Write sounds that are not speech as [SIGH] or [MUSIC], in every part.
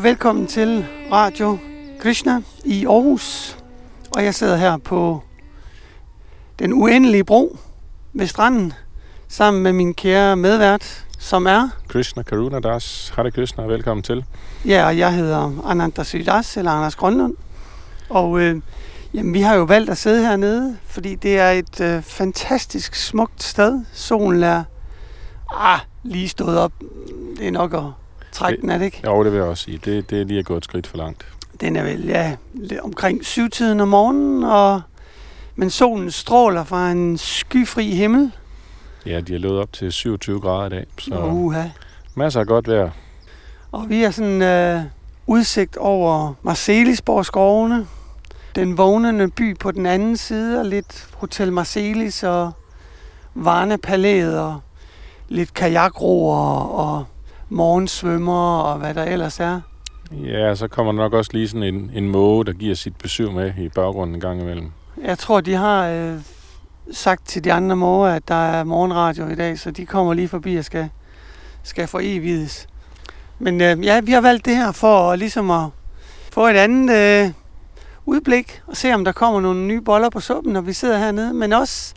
Og velkommen til Radio Krishna i Aarhus. Og jeg sidder her på den uendelige bro ved stranden sammen med min kære medvært, som er... Krishna Karuna Das. Hare Krishna, velkommen til. Ja, og jeg hedder Ananta Sydas, eller Anders Grønlund. Og øh, jamen, vi har jo valgt at sidde hernede, fordi det er et øh, fantastisk smukt sted. Solen er ah, lige stået op. Det er nok at trække den, er det ikke? Jo, det vil jeg også sige. Det, det er lige at gå et skridt for langt. Den er vel, ja, omkring syvtiden om morgenen, og, men solen stråler fra en skyfri himmel. Ja, de har løbet op til 27 grader i dag, så Uha. masser af godt vejr. Og vi har sådan øh, udsigt over Marcelisborg skovene, den vågnende by på den anden side, og lidt Hotel Marcelis og Varne Palæet og lidt kajakroer og morgensvømmer og hvad der ellers er. Ja, så kommer der nok også lige sådan en, en måge, der giver sit besøg med i baggrunden en gang imellem. Jeg tror, de har øh, sagt til de andre måger, at der er morgenradio i dag, så de kommer lige forbi og skal, skal for evides. Men øh, ja, vi har valgt det her for ligesom at få et andet øh, udblik og se, om der kommer nogle nye boller på suppen, når vi sidder hernede. Men også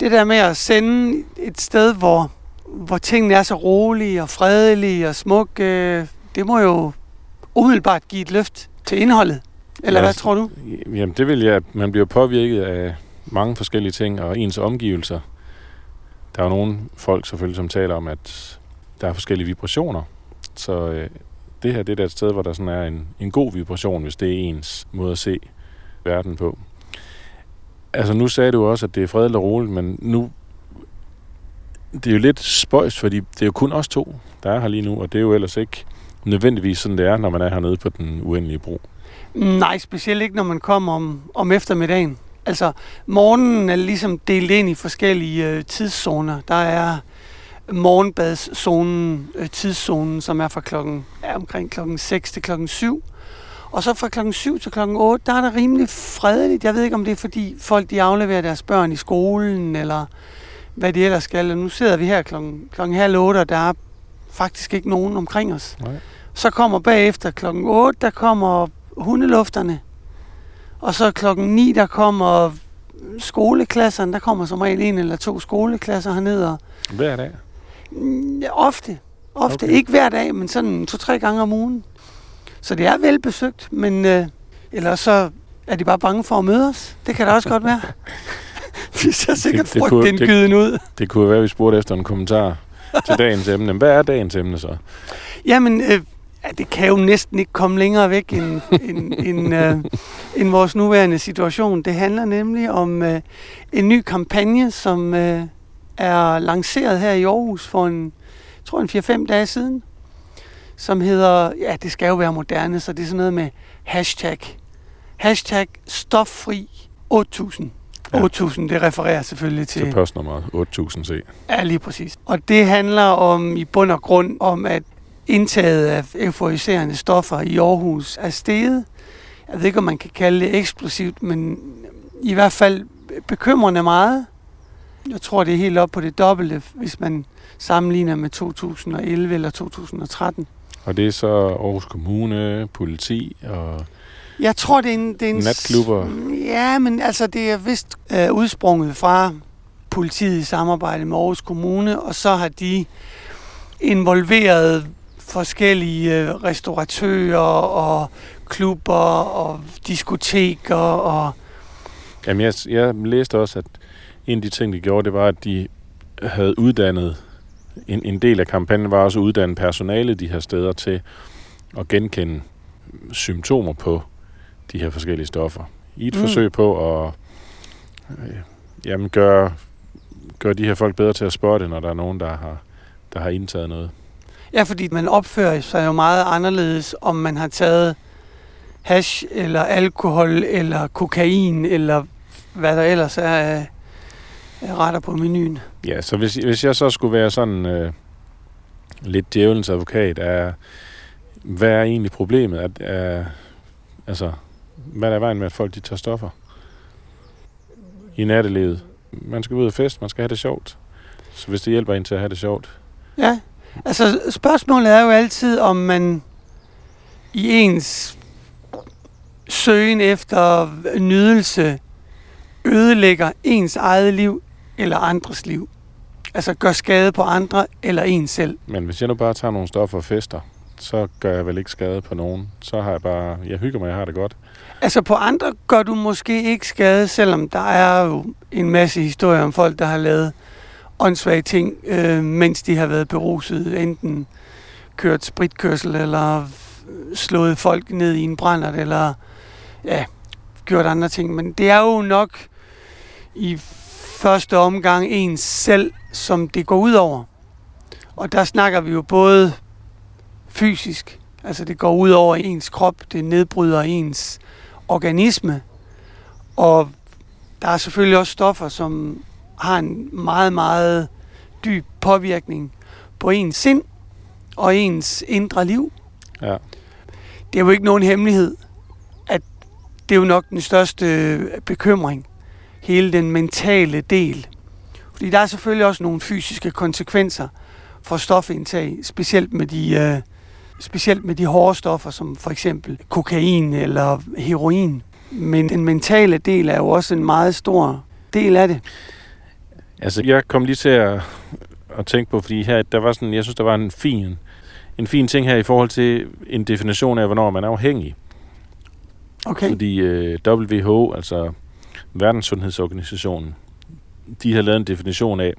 det der med at sende et sted, hvor, hvor tingene er så rolige og fredelige og smukke, det må jo umiddelbart give et løft til indholdet. Eller Ja, hvad tror du? Jamen, det vil jeg. Man bliver påvirket af mange forskellige ting og ens omgivelser. Der er jo nogle folk selvfølgelig, som taler om, at der er forskellige vibrationer. Så øh, det her det er et sted, hvor der sådan er en, en god vibration, hvis det er ens måde at se verden på. Altså nu sagde du også, at det er fredeligt og roligt, men nu det er jo lidt spøjst, fordi det er jo kun os to, der er her lige nu, og det er jo ellers ikke nødvendigvis sådan, det er, når man er hernede på den uendelige bro. Nej, specielt ikke, når man kommer om, om eftermiddagen. Altså, morgenen er ligesom delt ind i forskellige øh, tidszoner. Der er morgenbadszonen, øh, tidszonen, som er fra klokken, er omkring klokken 6 til klokken 7. Og så fra klokken 7 til klokken 8, der er der rimelig fredeligt. Jeg ved ikke, om det er, fordi folk de afleverer deres børn i skolen, eller hvad de ellers skal. Og nu sidder vi her klokken, klokken halv 8, og der er faktisk ikke nogen omkring os. Nej. Så kommer bagefter klokken 8, der kommer hundelufterne. Og så klokken 9, der kommer skoleklasserne. Der kommer som regel en eller to skoleklasser herned. Og, Hver dag. mm, ofte. Ofte. Okay. Ikke hver dag, men sådan to-tre gange om ugen. Så det er velbesøgt, men øh, ellers så er de bare bange for at møde os. Det kan da også godt være. [LAUGHS] [LAUGHS] Vi ser sikkert det kunne- det- frygtindgyden ud. Det kunne være, at vi spurgte efter en kommentar til dagens emne. Hvad er dagens emne så? Jamen, øh, det kan jo næsten ikke komme længere væk end, end, end, øh, end vores nuværende situation. Det handler nemlig om øh, en ny kampagne, som øh, er lanceret her i Aarhus for en, tror en 4-5 dage siden, som hedder, ja, det skal jo være moderne, så det er sådan noget med hashtag. Hashtag stoffri 8000. Ja. 8000, det refererer selvfølgelig til... Til postnummeret 8000C. Ja, lige præcis. Og det handler om i bund og grund om, at indtaget af euforiserende stoffer i Aarhus er steget. Jeg ved ikke, om man kan kalde det eksplosivt, men i hvert fald bekymrende meget. Jeg tror, det er helt op på det dobbelte, hvis man sammenligner med 2011 eller 2013. Og det er så Aarhus Kommune, politi og... Jeg tror, det er en... Det er en Natklubber. Ja, men altså, det er vist øh, udsprunget fra politiet i samarbejde med Aarhus Kommune, og så har de involveret forskellige øh, restauratører og klubber og diskoteker og... Jamen, jeg, jeg læste også, at en af de ting, de gjorde, det var, at de havde uddannet... En, en del af kampagnen var også at uddanne personale de her steder til at genkende symptomer på de her forskellige stoffer. I et Mm. forsøg på at øh, jamen, gøre, gøre de her folk bedre til at spotte, når der er nogen, der har, der har indtaget noget. Ja, fordi man opfører sig jo meget anderledes, om man har taget hash eller alkohol eller kokain eller hvad der ellers er af retter på menuen. Ja, så hvis, hvis jeg så skulle være sådan øh, lidt djævelens advokat, er, hvad er egentlig problemet? At, er, altså, hvad er vejen med, at folk de tager stoffer i nattelivet? Man skal ud og fest, man skal have det sjovt. Så hvis det hjælper en til at have det sjovt, Ja, altså spørgsmålet er jo altid, om man i ens søgen efter nydelse ødelægger ens eget liv eller andres liv. Altså gør skade på andre eller en selv. Men hvis jeg nu bare tager nogle stoffer og fester, så gør jeg vel ikke skade på nogen. Så har jeg bare, jeg hygger mig, jeg har det godt. Altså på andre gør du måske ikke skade, selvom der er jo en masse historier om folk, der har lavet åndssvage ting, øh, mens de har været beruset, enten kørt spritkørsel, eller slået folk ned i en brændert, eller ja, gjort andre ting. Men det er jo nok i første omgang en selv, som det går ud over. Og der snakker vi jo både fysisk, altså det går ud over ens krop, det nedbryder ens organisme, og der er selvfølgelig også stoffer, som har en meget, meget dyb påvirkning på ens sind og ens indre liv. Ja. Det er jo ikke nogen hemmelighed, at det er jo nok den største bekymring, hele den mentale del. Fordi der er selvfølgelig også nogle fysiske konsekvenser for stofindtag, specielt med de, øh, specielt med de hårde stoffer, som for eksempel kokain eller heroin. Men den mentale del er jo også en meget stor del af det. Altså, jeg kom lige til at, at tænke på, fordi her, der var sådan, jeg synes, der var en fin, en fin ting her i forhold til en definition af, hvornår man er afhængig. Okay. Fordi øh, WHO, altså Verdenssundhedsorganisationen, de har lavet en definition af,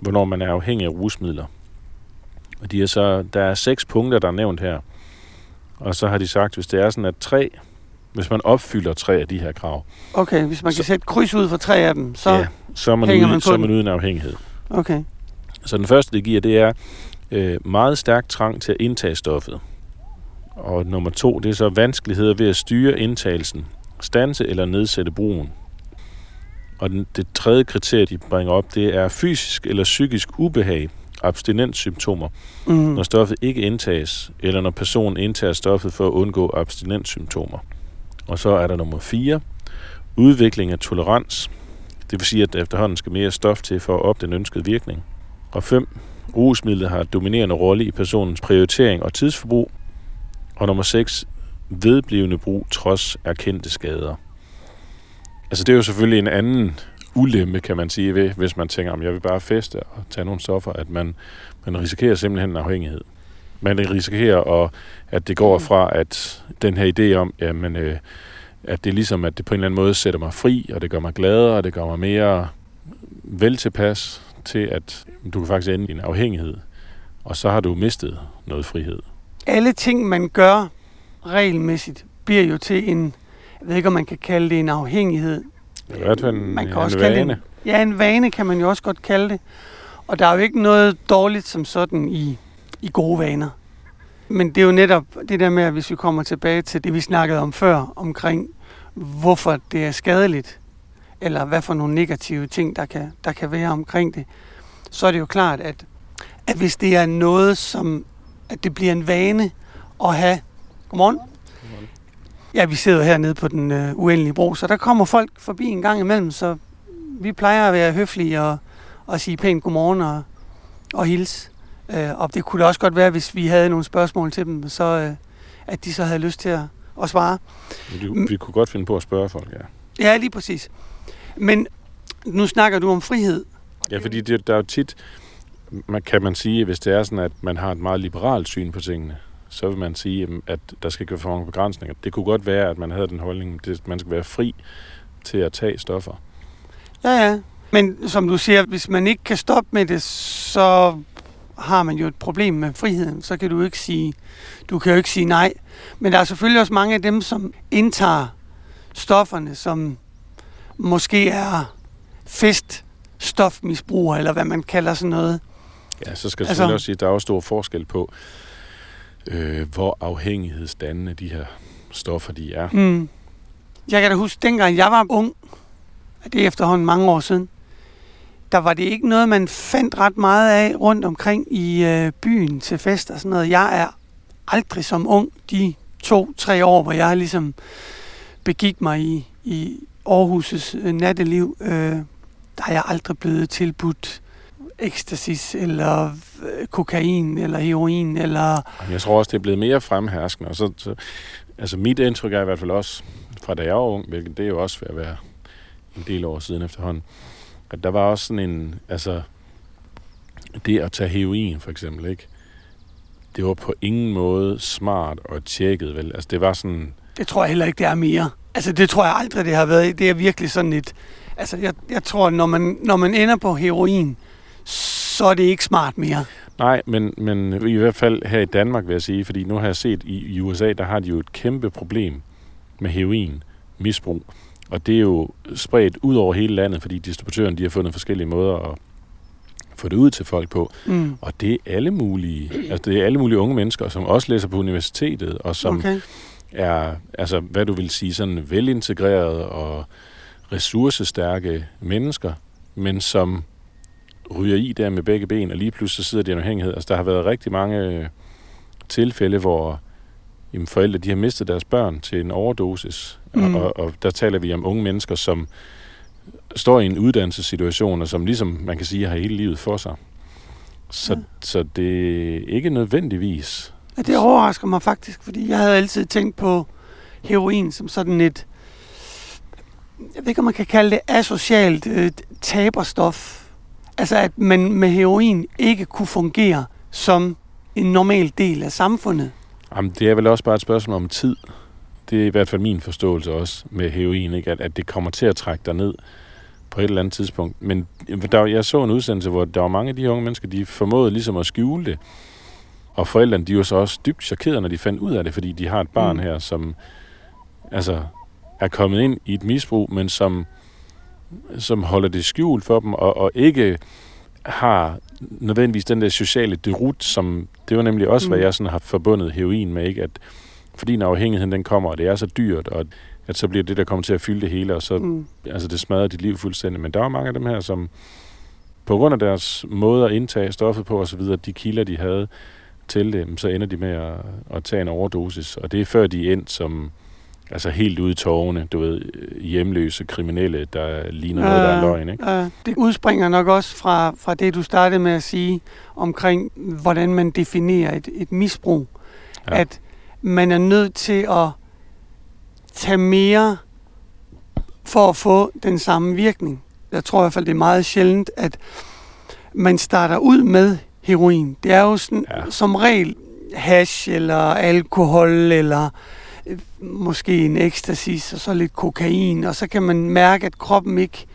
hvornår man er afhængig af rusmidler. Og de er så, der er seks punkter, der er nævnt her. Og så har de sagt, hvis det er sådan, at tre, hvis man opfylder tre af de her krav, Okay, hvis man kan Så- sætte kryds ud for tre af dem, så... ja, så er man, ude, man så er man uden afhængighed. Okay. Så den første, det giver, det er øh, meget stærk trang til at indtage stoffet. Og nummer to, det er så vanskeligheder ved at styre indtagelsen, stanse eller nedsætte brugen. Og den, det tredje kriterie, de bringer op, det er fysisk eller psykisk ubehag, abstinenssymptomer, Mm. når stoffet ikke indtages, eller når personen indtager stoffet for at undgå abstinenssymptomer. Og så er der nummer 4, udvikling af tolerans. Det vil sige, at efterhånden skal mere stof til for at opnå den ønskede virkning. Og 5, rusmidlet har dominerende rolle i personens prioritering og tidsforbrug. Og nummer 6, vedblivende brug trods erkendte skader. Altså det er jo selvfølgelig en anden ulempe, kan man sige, ved, hvis man tænker, om jeg vil bare feste og tage nogle stoffer, at man, man risikerer simpelthen en afhængighed. Man risikerer, at, at det går fra, at den her idé om, jamen, øh, at det er ligesom, at det på en eller anden måde sætter mig fri, og det gør mig gladere, og det gør mig mere vel tilpas til, at du kan faktisk ende i en afhængighed. Og så har du mistet noget frihed. Alle ting, man gør regelmæssigt, bliver jo til en... Jeg ved ikke, om man kan kalde det en afhængighed. Er i hvert fald en, Man kan en også kalde det vane. en- Ja, en vane kan man jo også godt kalde det. Og der er jo ikke noget dårligt som sådan i, i gode vaner. Men det er jo netop det der med, at hvis vi kommer tilbage til det, vi snakkede om før, omkring hvorfor det er skadeligt, eller hvad for nogle negative ting, der kan, der kan være omkring det, så er det jo klart, at, at hvis det er noget, som at det bliver en vane at have... Godmorgen. Ja, vi sidder jo hernede på den øh, uendelige bro, så der kommer folk forbi en gang imellem, så vi plejer at være høflige og, og sige pænt godmorgen og, og hilse. Øh, og det kunne da også godt være, hvis vi havde nogle spørgsmål til dem, så øh, at de så havde lyst til at, at svare. Vi, vi kunne godt finde på at spørge folk, ja. Ja, lige præcis. Men nu snakker du om frihed. Ja, fordi det, der er jo tit, man, kan man sige, hvis det er sådan, at man har et meget liberalt syn på tingene, så vil man sige, at der skal være for mange begrænsninger. Det kunne godt være, at man havde den holdning, at man skal være fri til at tage stoffer. Ja, ja. Men som du siger, hvis man ikke kan stoppe med det, så har man jo et problem med friheden. Så kan du ikke sige, du kan jo ikke sige nej. Men der er selvfølgelig også mange af dem, som indtager stofferne, som måske er feststofmisbrugere, eller hvad man kalder sådan noget. Ja, så skal jeg Altså- selvfølgelig også sige, at der er også stor forskel på, øh, hvor afhængighedsdannende de her stoffer de er. Mm. Jeg kan da huske, dengang jeg var ung, det er efterhånden mange år siden, der var det ikke noget, man fandt ret meget af rundt omkring i øh, byen til fest og sådan noget. Jeg er aldrig som ung, de to-tre år, hvor jeg ligesom begik mig i, i Aarhus' natteliv, øh, der er jeg aldrig blevet tilbudt ecstasy, eller øh, kokain, eller heroin, eller... Jeg tror også, det er blevet mere fremherskende. Og så, så, altså mit indtryk er i hvert fald også, fra da jeg var ung, hvilket det er jo også ved at være en del år siden efterhånden, at der var også sådan en, altså, det at tage heroin for eksempel, ikke? Det var på ingen måde smart og tjekket, vel? Altså, det var sådan... Det tror jeg heller ikke, det er mere. Altså, det tror jeg aldrig, det har været. Det er virkelig sådan et... Altså, jeg, jeg tror, når man, når man ender på heroin, så er det ikke smart mere. Nej, men, men i hvert fald her i Danmark, vil jeg sige, fordi nu har jeg set i, i USA, der har de jo et kæmpe problem med heroin, misbrug. Og det er jo spredt ud over hele landet, fordi distributøren de har fundet forskellige måder at få det ud til folk på. Mm. Og det er alle mulige, altså det er alle mulige unge mennesker, som også læser på universitetet, og som okay. er, altså hvad du vil sige, sådan velintegrerede og ressourcestærke mennesker, men som ryger i der med begge ben, og lige pludselig så sidder de i en afhængighed. Altså der har været rigtig mange øh, tilfælde, hvor jamen, forældre de har mistet deres børn til en overdosis, mm. og, og, og der taler vi om unge mennesker, som står i en uddannelsessituation, og som ligesom, man kan sige, har hele livet for sig. Så, ja. så det er ikke nødvendigvis... Ja, det overrasker mig faktisk, fordi jeg havde altid tænkt på heroin som sådan et, jeg ved ikke, om man kan kalde det asocialt øh, taberstof. Altså, at man med heroin ikke kunne fungere som en normal del af samfundet. Jamen, det er vel også bare et spørgsmål om tid. Det er i hvert fald min forståelse også med heroin, ikke? At, at det kommer til at trække dig ned på et eller andet tidspunkt. Men der, jeg så en udsendelse, hvor der var mange af de unge mennesker, de formåede ligesom at skjule det. Og forældrene, de var så også dybt chokerede, når de fandt ud af det, fordi de har et barn mm. her, som altså, er kommet ind i et misbrug, men som, som holder det skjult for dem, og, og ikke har nødvendigvis den der sociale derut, som det var nemlig også, mm. hvad jeg sådan har forbundet heroin med, ikke? at fordi når afhængigheden den kommer, og det er så dyrt, og at så bliver det, der kommer til at fylde det hele, og så mm. altså, det smadrer dit liv fuldstændig. Men der var mange af dem her, som på grund af deres måde at indtage stoffet på osv., de kilder, de havde til det, så ender de med at, at tage en overdosis. Og det er før de er endt som altså helt ude i tårne, du ved, hjemløse kriminelle, der ligner noget, der er løgn, ikke? Uh, det udspringer nok også fra, fra det, du startede med at sige, omkring, hvordan man definerer et, et misbrug. Ja. At man er nødt til at tage mere for at få den samme virkning. Jeg tror i hvert fald, det er meget sjældent, at man starter ud med heroin. Det er jo sådan, ja. som regel hash eller alkohol eller måske en ecstasy og så lidt kokain, og så kan man mærke, at kroppen ikke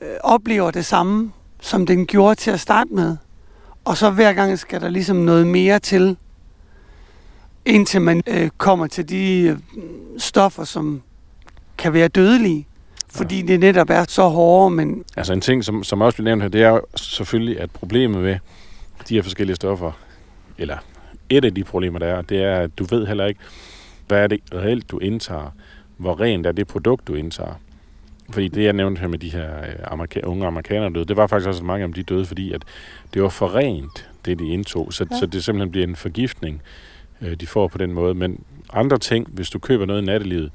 øh, oplever det samme, som den gjorde til at starte med. Og så hver gang skal der ligesom noget mere til, indtil man øh, kommer til de øh, stoffer, som kan være dødelige. Fordi ja. det netop er så hårde, men... Altså en ting, som, som også bliver nævnt her, det er selvfølgelig, at problemet ved de her forskellige stoffer, eller et af de problemer, der er, det er, at du ved heller ikke, hvad er det reelt, du indtager? Hvor rent er det produkt, du indtager? Fordi det, jeg nævnte her med de her øh, amerika- unge amerikanere døde, det var faktisk også mange af dem, de døde, fordi at det var for rent, det de indtog. Så, ja. så det simpelthen bliver en forgiftning øh, de får på den måde. Men andre ting, hvis du køber noget i nattelivet,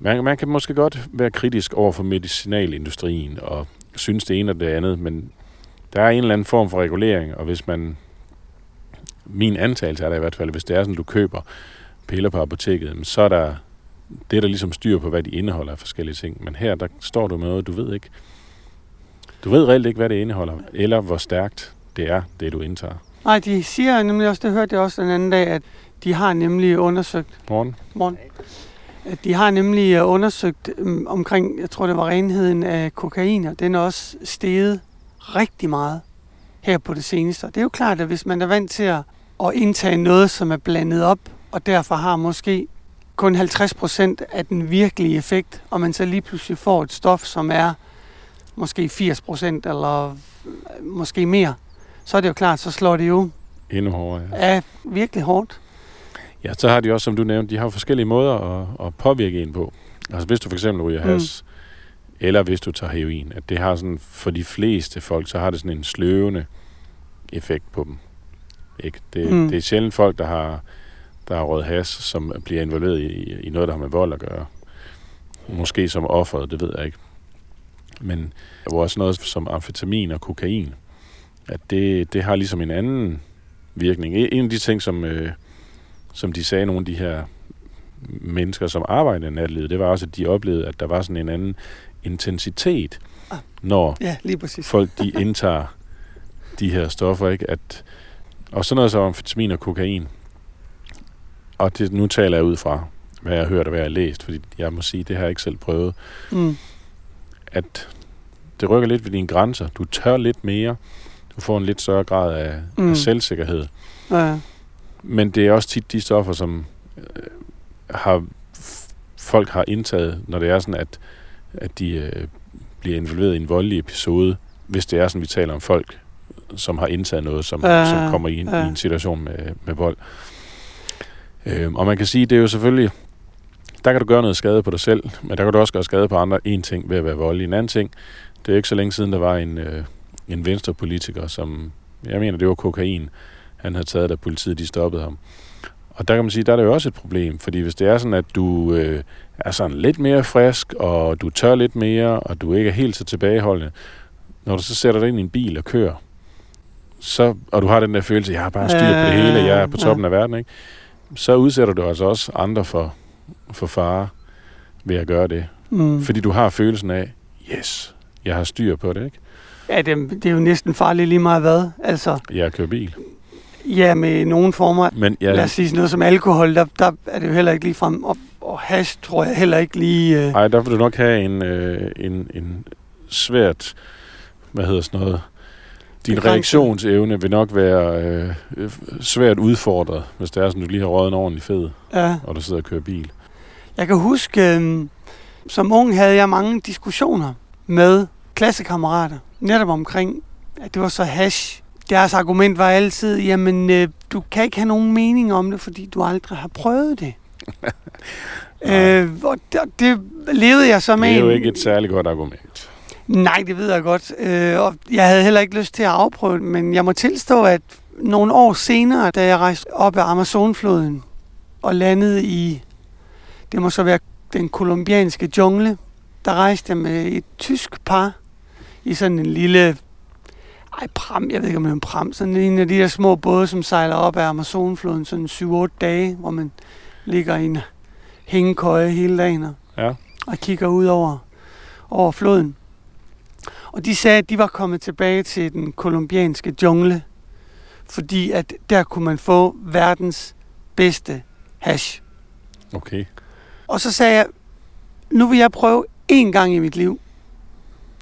man, man kan måske godt være kritisk over for medicinalindustrien og synes det ene og det andet, men der er en eller anden form for regulering, og hvis man, min antagelse er der i hvert fald, hvis det er sådan, du køber piller på apoteket, så er der det, der ligesom styr på, hvad de indeholder af forskellige ting. Men her, der står du med noget, du ved ikke. Du ved reelt ikke, hvad det indeholder, eller hvor stærkt det er, det du indtager. Nej, de siger nemlig også, det hørte jeg også den anden dag, at de har nemlig undersøgt... Morgen. Morgen. At de har nemlig øh, undersøgt um, omkring, jeg tror det var renheden af kokain, og den er også steget rigtig meget her på det seneste. det er jo klart, at hvis man er vant til at indtage noget, som er blandet op, og derfor har måske kun 50 procent af den virkelige effekt, og man så lige pludselig får et stof, som er måske 80 procent eller øh, måske mere, så er det jo klart, så slår det jo endnu hårdere. Ja. ja, virkelig hårdt. Ja, så har de også, som du nævnte, de har forskellige måder at, at påvirke en på. Altså hvis du for eksempel ryger has, mm. eller hvis du tager heroin, at det har sådan, for de fleste folk, så har det sådan en sløvende effekt på dem. Ikke? Det, mm. det er sjældent folk, der har, der har røget has, som bliver involveret i, i noget, der har med vold at gøre. Måske som offeret, det ved jeg ikke. Men hvor også noget som amfetamin og kokain, at det, det har ligesom en anden virkning. En af de ting, som, øh, som de sagde, nogle af de her mennesker, som arbejder i natlivet, det var også, at de oplevede, at der var sådan en anden intensitet, Ah. når Ja, lige præcis. folk de indtager de her stoffer, ikke? At, og sådan noget som amfetamin og kokain. Og det, nu taler jeg ud fra, hvad jeg har hørt og hvad jeg har læst, fordi jeg må sige, det har jeg ikke selv prøvet, Mm. at det rykker lidt ved dine grænser. Du tør lidt mere. Du får en lidt større grad af, mm. Af selvsikkerhed. Ja. Men det er også tit de stoffer, som øh, har folk har indtaget, når det er sådan, at, at de øh, bliver involveret i en voldelig episode, hvis det er sådan, vi taler om folk, som har indtaget noget, som, Ja, som kommer i en, ja. i en situation med, med vold. Øh, og man kan sige, det er jo selvfølgelig, der kan du gøre noget skade på dig selv, men der kan du også gøre skade på andre. En ting ved at være voldelig. En anden ting, det er ikke så længe siden, der var en, øh, en venstrepolitiker, som, jeg mener, det var kokain, han havde taget, da politiet de stoppede ham. Og der kan man sige, der er det jo også et problem, fordi hvis det er sådan, at du øh, er sådan lidt mere frisk, og du tør lidt mere, og du ikke er helt så tilbageholdende, når du så sætter dig ind i en bil og kører, så, og du har den der følelse, jeg har bare styr på det hele, jeg er på toppen af verden, ikke? Så udsætter du altså også andre for, for fare ved at gøre det. Mm. Fordi du har følelsen af, yes, jeg har styr på det, ikke? Ja, det, det er jo næsten farligt lige meget hvad. Altså, Jeg kører bil. ja, med nogle former. Men Ja. Lad jeg, os sige sådan noget som alkohol, der, der er det jo heller ikke lige frem. Og, og hash tror jeg heller ikke lige... Øh, ej, der vil du nok have en, øh, en, en svært, hvad hedder sådan noget, din reaktionsevne vil nok være øh, svært udfordret, hvis det er sådan, du lige har røget en ordentlig fed, ja. og du sidder og kører bil. Jeg kan huske, øh, som ung havde jeg mange diskussioner med klassekammerater, netop omkring, at det var så hash. Deres argument var altid, jamen, øh, du kan ikke have nogen mening om det, fordi du aldrig har prøvet det. [LAUGHS] øh, og det, det levede jeg så med. Det er jo ikke et særligt godt argument. Nej, det ved jeg godt. Øh, og jeg havde heller ikke lyst til at afprøve det, men jeg må tilstå, at nogle år senere, da jeg rejste op ad Amazonfloden og landede i, det må så være den kolumbianske jungle, der rejste jeg med et tysk par i sådan en lille, ej pram, jeg ved ikke om det er en pram, sådan en af de der små både, som sejler op ad Amazonfloden, sådan 7-8 dage, hvor man ligger i en hængekøje hele dagen og, Ja. og kigger ud over, over floden. Og de sagde, at de var kommet tilbage til den kolumbianske jungle, fordi at der kunne man få verdens bedste hash. Okay. Og så sagde jeg, nu vil jeg prøve én gang i mit liv.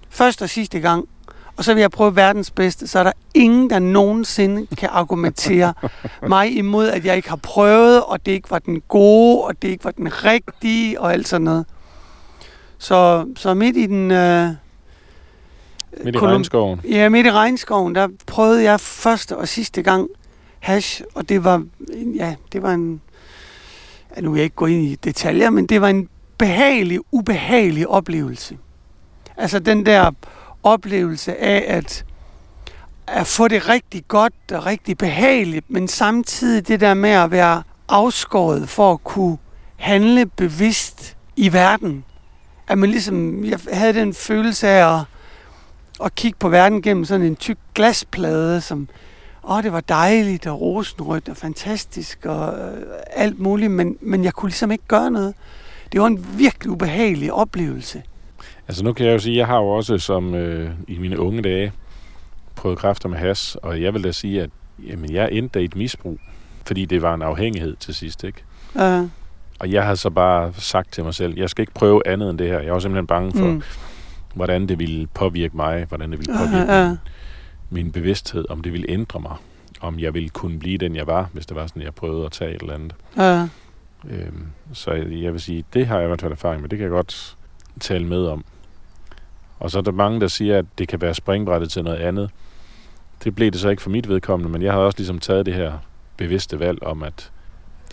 Først og sidste gang. Og så vil jeg prøve verdens bedste. Så er der ingen, der nogensinde kan argumentere [LAUGHS] mig imod, at jeg ikke har prøvet, og det ikke var den gode, og det ikke var den rigtige, og alt sådan noget. Så, så midt i den... Øh, Midt i kolum- regnskoven. Ja, midt i regnskoven, der prøvede jeg første og sidste gang hash, og det var, ja, det var en, ja, nu vil jeg ikke gå ind i detaljer, men det var en behagelig, ubehagelig oplevelse. Altså den der oplevelse af at, at få det rigtig godt og rigtig behageligt, men samtidig det der med at være afskåret for at kunne handle bevidst i verden. At man ligesom, jeg havde den følelse af at, at kigge på verden gennem sådan en tyk glasplade, som, åh, det var dejligt og rosenrødt og fantastisk og øh, alt muligt, men, men jeg kunne ligesom ikke gøre noget. Det var en virkelig ubehagelig oplevelse. Altså nu kan jeg jo sige, jeg har jo også som øh, i mine unge dage prøvet kræfter med has, og jeg vil da sige, at jamen, jeg endte i et misbrug, fordi det var en afhængighed til sidst, ikke? Uh, Og jeg havde så bare sagt til mig selv, jeg skal ikke prøve andet end det her. Jeg var simpelthen bange for, mm. Hvordan det ville påvirke mig, hvordan det ville uh, påvirke uh, min, min bevidsthed, om det ville ændre mig, om jeg ville kunne blive den, jeg var, hvis det var sådan, jeg prøvede at tage et eller andet. uh, Øhm, så jeg vil sige, det har jeg i hvert fald erfaring med. Det kan jeg godt tale med om. Og så er der mange, der siger, at det kan være springbrættet til noget andet. Det blev det så ikke for mit vedkommende, men jeg har også ligesom taget det her bevidste valg om, at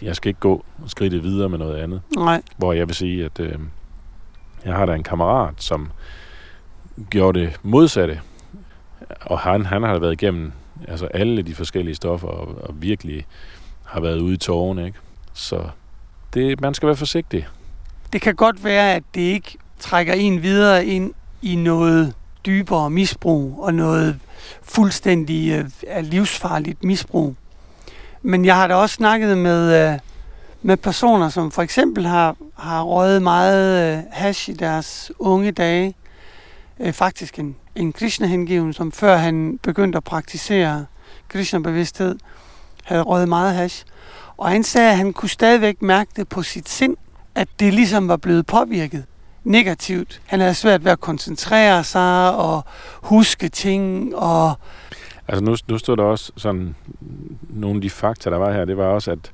jeg skal ikke gå skridtet videre med noget andet. nej, Hvor jeg vil sige, at øh, jeg har da en kammerat, som gjorde det modsatte. Og han, han har været igennem altså alle de forskellige stoffer, og, og virkelig har været ude i tårerne, ikke? Så det, man skal være forsigtig. det kan godt være, at det ikke trækker en videre ind i noget dybere misbrug og noget fuldstændig øh, livsfarligt misbrug. Men jeg har da også snakket med, øh, med personer, som for eksempel har, har røget meget øh, hash i deres unge dage. Øh, faktisk en, en Krishna-hengiven, som før han begyndte at praktisere Krishna-bevidsthed, havde røget meget hash. Og han sagde, at han kunne stadigvæk mærke det på sit sind, at det ligesom var blevet påvirket negativt. Han havde svært ved at koncentrere sig og huske ting. Og altså nu, nu stod der også sådan, nogle af de fakta, der var her, det var også, at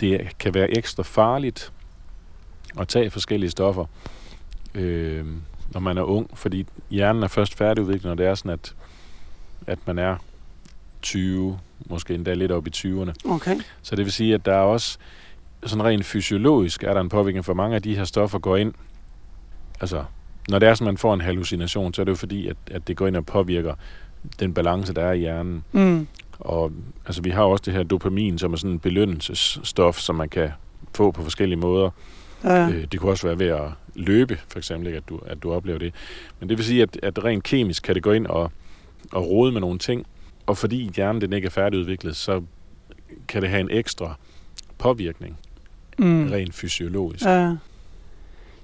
det kan være ekstra farligt at tage forskellige stoffer, øh, når man er ung, fordi hjernen er først færdigudviklet, når det er sådan, at, at man er 20, måske endda lidt op i 20'erne. Okay. Så det vil sige, at der er også sådan rent fysiologisk er der en påvirkning, for mange af de her stoffer går ind, altså når det er sådan, man får en hallucination, så er det jo fordi, at, at det går ind og påvirker den balance, der er i hjernen. Mm. Og altså, vi har også det her dopamin, som er sådan en belønnelsesstof, som man kan få på forskellige måder. Ja. Øh, det kunne også være ved at løbe, for eksempel, ikke, at, du, at du oplever det. Men det vil sige, at, at rent kemisk kan det gå ind og, og rode med nogle ting, og fordi hjernen den ikke er færdigudviklet, så kan det have en ekstra påvirkning, Mm. rent fysiologisk. Ja.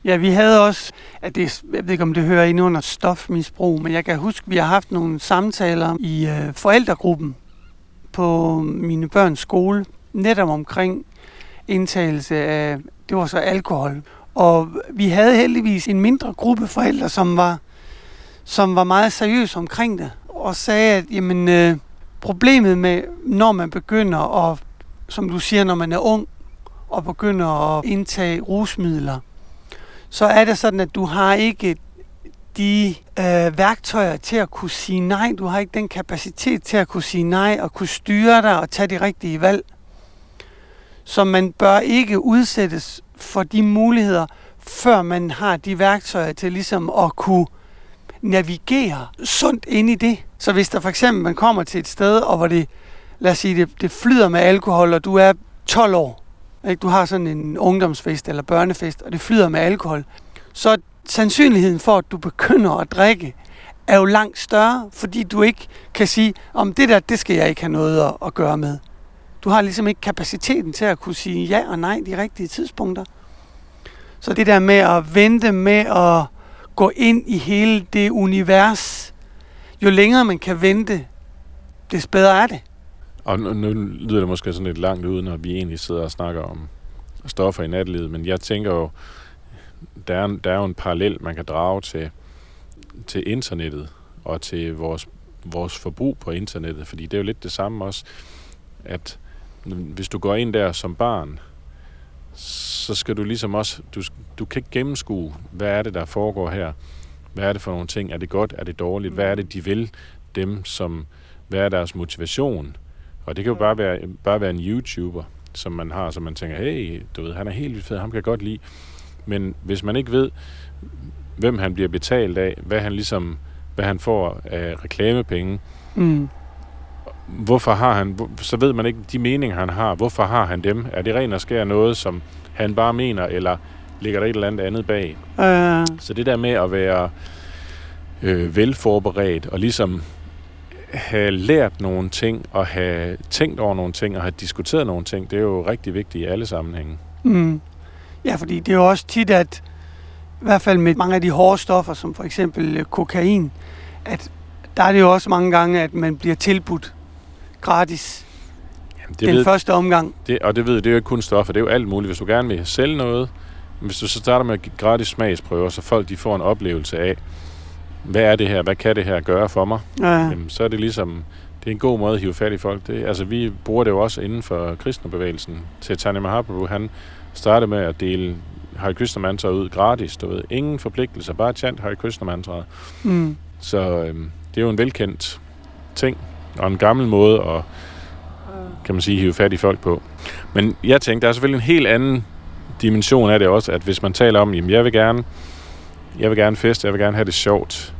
Ja, vi havde også, at det, jeg ved ikke om det hører ind under stofmisbrug, men jeg kan huske, vi har haft nogle samtaler i øh, forældregruppen på mine børns skole, netop omkring indtagelse af, det var så alkohol. Og vi havde heldigvis en mindre gruppe forældre, som var, som var meget seriøse omkring det, og sagde, at jamen, øh, problemet med, når man begynder at, som du siger, når man er ung, og begynder at indtage rusmidler, så er det sådan, at du har ikke de øh, værktøjer til at kunne sige nej. Du har ikke den kapacitet til at kunne sige nej og kunne styre dig og tage de rigtige valg. Så man bør ikke udsættes for de muligheder, før man har de værktøjer til ligesom at kunne navigere sundt ind i det. Så hvis der for eksempel man kommer til et sted, og hvor det, lad os sige, det, det flyder med alkohol, og du er 12 år, ikke? du har sådan en ungdomsfest eller børnefest, og det flyder med alkohol, så sandsynligheden for, at du begynder at drikke, er jo langt større, fordi du ikke kan sige, om det der, det skal jeg ikke have noget at, at gøre med. Du har ligesom ikke kapaciteten til at kunne sige ja og nej de rigtige tidspunkter. Så det der med at vente med at gå ind i hele det univers, jo længere man kan vente, des bedre er det. Og nu, nu lyder det måske sådan lidt langt ude, når vi egentlig sidder og snakker om stoffer i nattelivet, men jeg tænker jo, der er, der er jo en parallel, man kan drage til, til internettet og til vores, vores forbrug på internettet, fordi det er jo lidt det samme også, at hvis du går ind der som barn, så skal du ligesom også, du, du kan ikke gennemskue, hvad er det, der foregår her? Hvad er det for nogle ting? Er det godt? Er det dårligt? Hvad er det, de vil? Dem, som, hvad er deres motivation? Og det kan jo bare være, bare være en YouTuber, som man har, som man tænker, hey, du ved, han er helt vildt fed, ham kan jeg godt lide. Men hvis man ikke ved, hvem han bliver betalt af, hvad han ligesom, hvad han får af reklamepenge, Mm hvorfor har han, så ved man ikke de meninger, han har. Hvorfor har han dem? Er det rent og skær noget, som han bare mener, eller ligger der et eller andet andet bag? Øh, Så det der med at være øh, velforberedt og ligesom have lært nogle ting og have tænkt over nogle ting og have diskuteret nogle ting, det er jo rigtig vigtigt i alle sammenhænge. Mm. Ja, fordi det er jo også tit, at i hvert fald med mange af de hårde stoffer, som for eksempel øh, kokain, at der er det jo også mange gange, at man bliver tilbudt gratis Jamen, den ved, første omgang. det, og det ved det er jo ikke kun stoffer, det er jo alt muligt. Hvis du gerne vil sælge noget, hvis du så starter med at give gratis smagsprøver, så folk de får en oplevelse af, hvad er det her, hvad kan det her gøre for mig? Ja. Jamen, så er det ligesom, det er en god måde at hive fat i folk. Det, altså, vi bruger det jo også inden for kristnebevægelsen. Til Tanya Mahaprabhu, han startede med at dele Hare Krishna mantra ud gratis, du ved. Ingen forpligtelser, bare chant Hare Krishna mantra. Mm. Så øhm, det er jo en velkendt ting, og en gammel måde at, kan man sige, hive fat i folk på. Men jeg tænkte, der er selvfølgelig en helt anden dimension af det også, at hvis man taler om, jamen jeg vil gerne, jeg vil gerne feste, jeg vil gerne have det sjovt,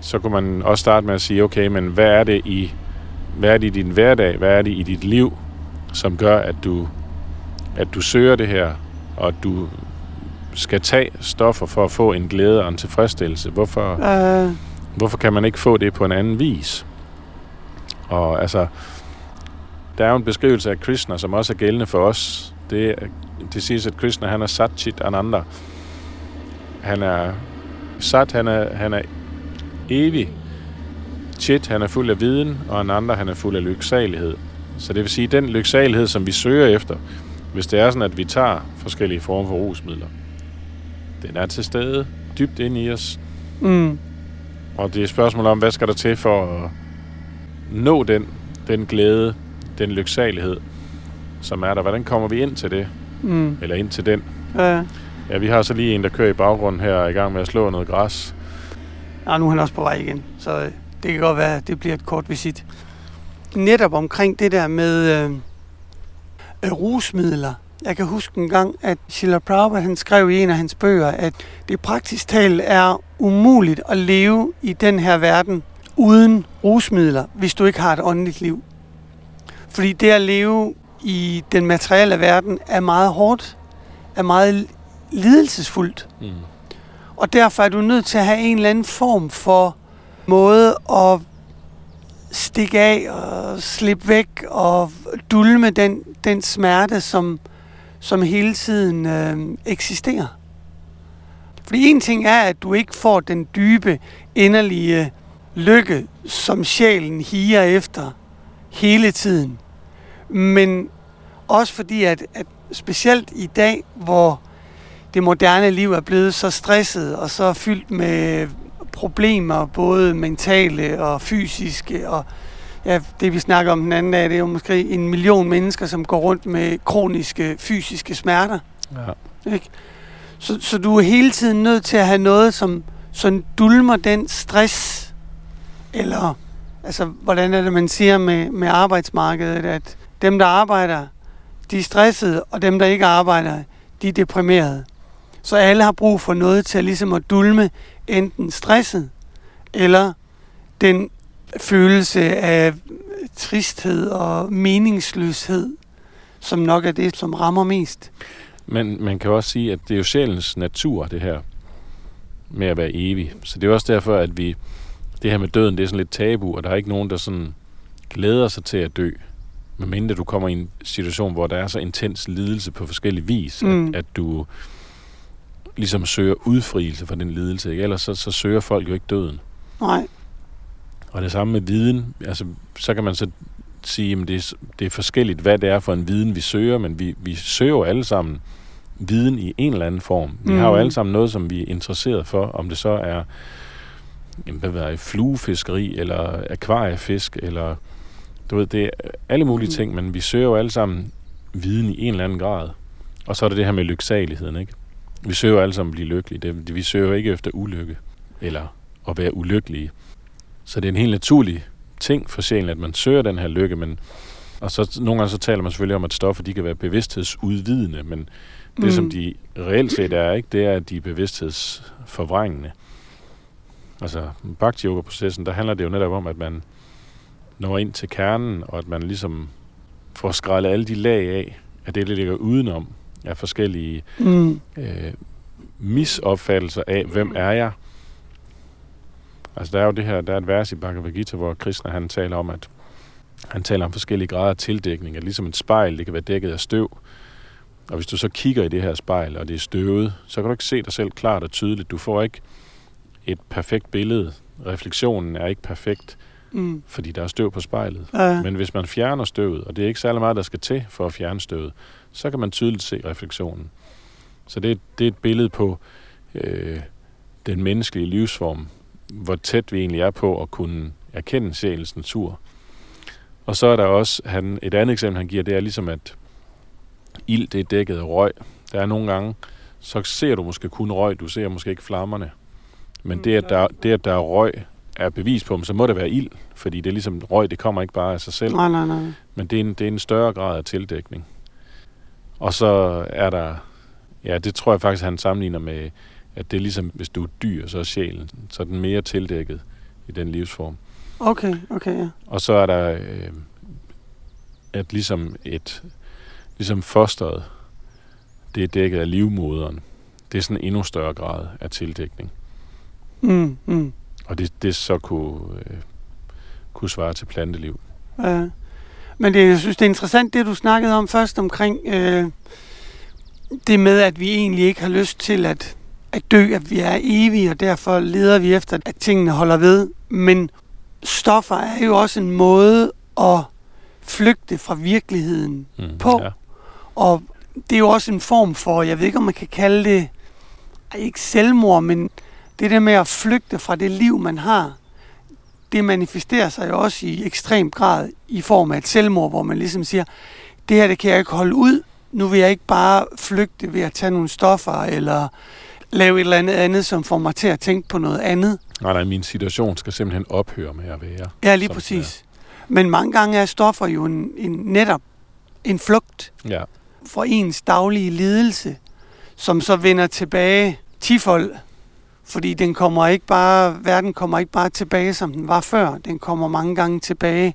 så kunne man også starte med at sige, okay, men hvad er det i, hvad er det i din hverdag, hvad er det i dit liv, som gør, at du, at du søger det her, og du skal tage stoffer for at få en glæde og en tilfredsstillelse. Hvorfor, Øh, hvorfor kan man ikke få det på en anden vis? Og altså, der er jo en beskrivelse af Krishna, som også er gældende for os. Det, det siges, at Krishna han er Satchit Ananda. Han er Sat, han er, han er evig. Chit, han er fuld af viden, og Ananda, han er fuld af lyksalighed. Så det vil sige, den lyksalighed, som vi søger efter, hvis det er sådan, at vi tager forskellige former for rusmidler, den er til stede dybt inde i os. Mm. Og det er et spørgsmål om, hvad skal der til for at nå den, den glæde, den lyksalighed, som er der. Hvordan kommer vi ind til det? Mm. Eller ind til den? Ja. Ja, vi har så lige en, der kører i baggrunden her og er i gang med at slå noget græs. Og nu er han også på vej igen, så det kan godt være, at det bliver et kort visit. Netop omkring det der med øh, øh, rusmidler. Jeg kan huske en gang, at Sheila Prabhupada han skrev i en af hans bøger, at det praktisk talt er umuligt at leve i den her verden uden rusmidler, hvis du ikke har et åndeligt liv. Fordi det at leve i den materielle verden er meget hårdt, er meget lidelsesfuldt. Mm. Og derfor er du nødt til at have en eller anden form for måde at stikke af og slippe væk og dulme den, den smerte, som, som hele tiden øh, eksisterer. Fordi en ting er, at du ikke får den dybe, inderlige lykke, som sjælen higer efter hele tiden. Men også fordi, at, at specielt i dag, hvor det moderne liv er blevet så stresset og så fyldt med problemer, både mentale og fysiske, og ja, det vi snakker om den anden dag, det er jo måske en million mennesker, som går rundt med kroniske fysiske smerter. Ja. Ikke? Så, så du er hele tiden nødt til at have noget, som sådan dulmer den stress, eller altså, hvordan er det, man siger med, med arbejdsmarkedet, at dem, der arbejder, de er stressede, og dem, der ikke arbejder, de er deprimerede. Så alle har brug for noget til at, ligesom at dulme enten stresset, eller den følelse af tristhed og meningsløshed, som nok er det, som rammer mest. Men man kan også sige, at det er jo sjælens natur, det her med at være evig. Så det er også derfor, at vi, det her med døden, det er sådan lidt tabu, og der er ikke nogen, der sådan glæder sig til at dø. Medmindre du kommer i en situation, hvor der er så intens lidelse på forskellige vis, mm. Mm. at, at du ligesom søger udfrielse fra den lidelse. Ikke? Ellers så, så søger folk jo ikke døden. Nej. Og det samme med viden. Altså, så kan man så sige, at det, er- det er forskelligt, hvad det er for en viden, vi søger, men vi, vi søger jo alle sammen viden i en eller anden form. Vi mm. har jo Mhm. alle sammen noget, som vi er interesseret for, om det så er jamen, hvad ved jeg, fluefiskeri, eller akvariefisk, eller du ved, det er alle mulige Mm. ting, men vi søger jo alle sammen viden i en eller anden grad. Og så er det det her med lyksaligheden, ikke? Vi søger jo alle sammen at blive lykkelige. Det, vi søger jo ikke efter ulykke, eller at være ulykkelige. Så det er en helt naturlig ting for sjælen, at man søger den her lykke, men og så nogle gange så taler man selvfølgelig om, at stoffer de kan være bevidsthedsudvidende, men det, mm. som Mm. de reelt set er, ikke, det er, at de er bevidsthedsforvrængende. Altså, bhakti yoga processen der handler det jo netop om, at man når ind til kernen, og at man ligesom får skrællet alle de lag af, af det, der ligger udenom, af forskellige Mm. øh, misopfattelser af, hvem er jeg? Altså, der er jo det her, der er et vers i Bhagavad Gita, hvor Krishna han taler om, at han taler om forskellige grader af tildækning, at ligesom et spejl, det kan være dækket af støv. Og hvis du så kigger i det her spejl, og det er støvet, så kan du ikke se dig selv klart og tydeligt. Du får ikke et perfekt billede. Refleksionen er ikke perfekt, Mm. fordi der er støv på spejlet. Ja. Men hvis man fjerner støvet, og det er ikke særlig meget, der skal til for at fjerne støvet, så kan man tydeligt se refleksionen. Så det er, det er et billede på øh, den menneskelige livsform, hvor tæt vi egentlig er på at kunne erkende sjælens natur. Og så er der også han, et andet eksempel, han giver, det er ligesom, at ild det er dækket af røg. Der er nogle gange, så ser du måske kun røg, du ser måske ikke flammerne. Men det, at der, det, at der er røg, er bevis på, så må det være ild, fordi det er ligesom røg, det kommer ikke bare af sig selv. Nej, nej, nej. Men det er, en, det er en større grad af tildækning. Og så er der, ja, det tror jeg faktisk, han sammenligner med, at det er ligesom, hvis du er dyr, så er sjælen, så er den mere tildækket i den livsform. Okay, okay, ja. Og så er der, øh, at ligesom et, ligesom fosteret, det er dækket af livmoderen. Det er sådan en endnu større grad af tildækning. Mm, mm. og det, det så kunne, øh, kunne svare til planteliv. Ja. Men det, jeg synes, det er interessant, det du snakkede om først omkring øh, det med, at vi egentlig ikke har lyst til at, at dø, at vi er evige, og derfor leder vi efter, at tingene holder ved. Men stoffer er jo også en måde at flygte fra virkeligheden Mm, på. Ja. Og det er jo også en form for, jeg ved ikke, om man kan kalde det, ikke selvmord, men det der med at flygte fra det liv, man har, det manifesterer sig jo også i ekstrem grad i form af et selvmord, hvor man ligesom siger, det her det kan jeg ikke holde ud, nu vil jeg ikke bare flygte ved at tage nogle stoffer, eller lave et eller andet andet, som får mig til at tænke på noget andet. Nej, nej, min situation skal simpelthen ophøre med at være. Ja, lige præcis. Men mange gange er stoffer jo en, en, netop en flugt Ja, for ens daglige lidelse, som så vender tilbage tifold. Fordi den kommer ikke bare, verden kommer ikke bare tilbage, som den var før. Den kommer mange gange tilbage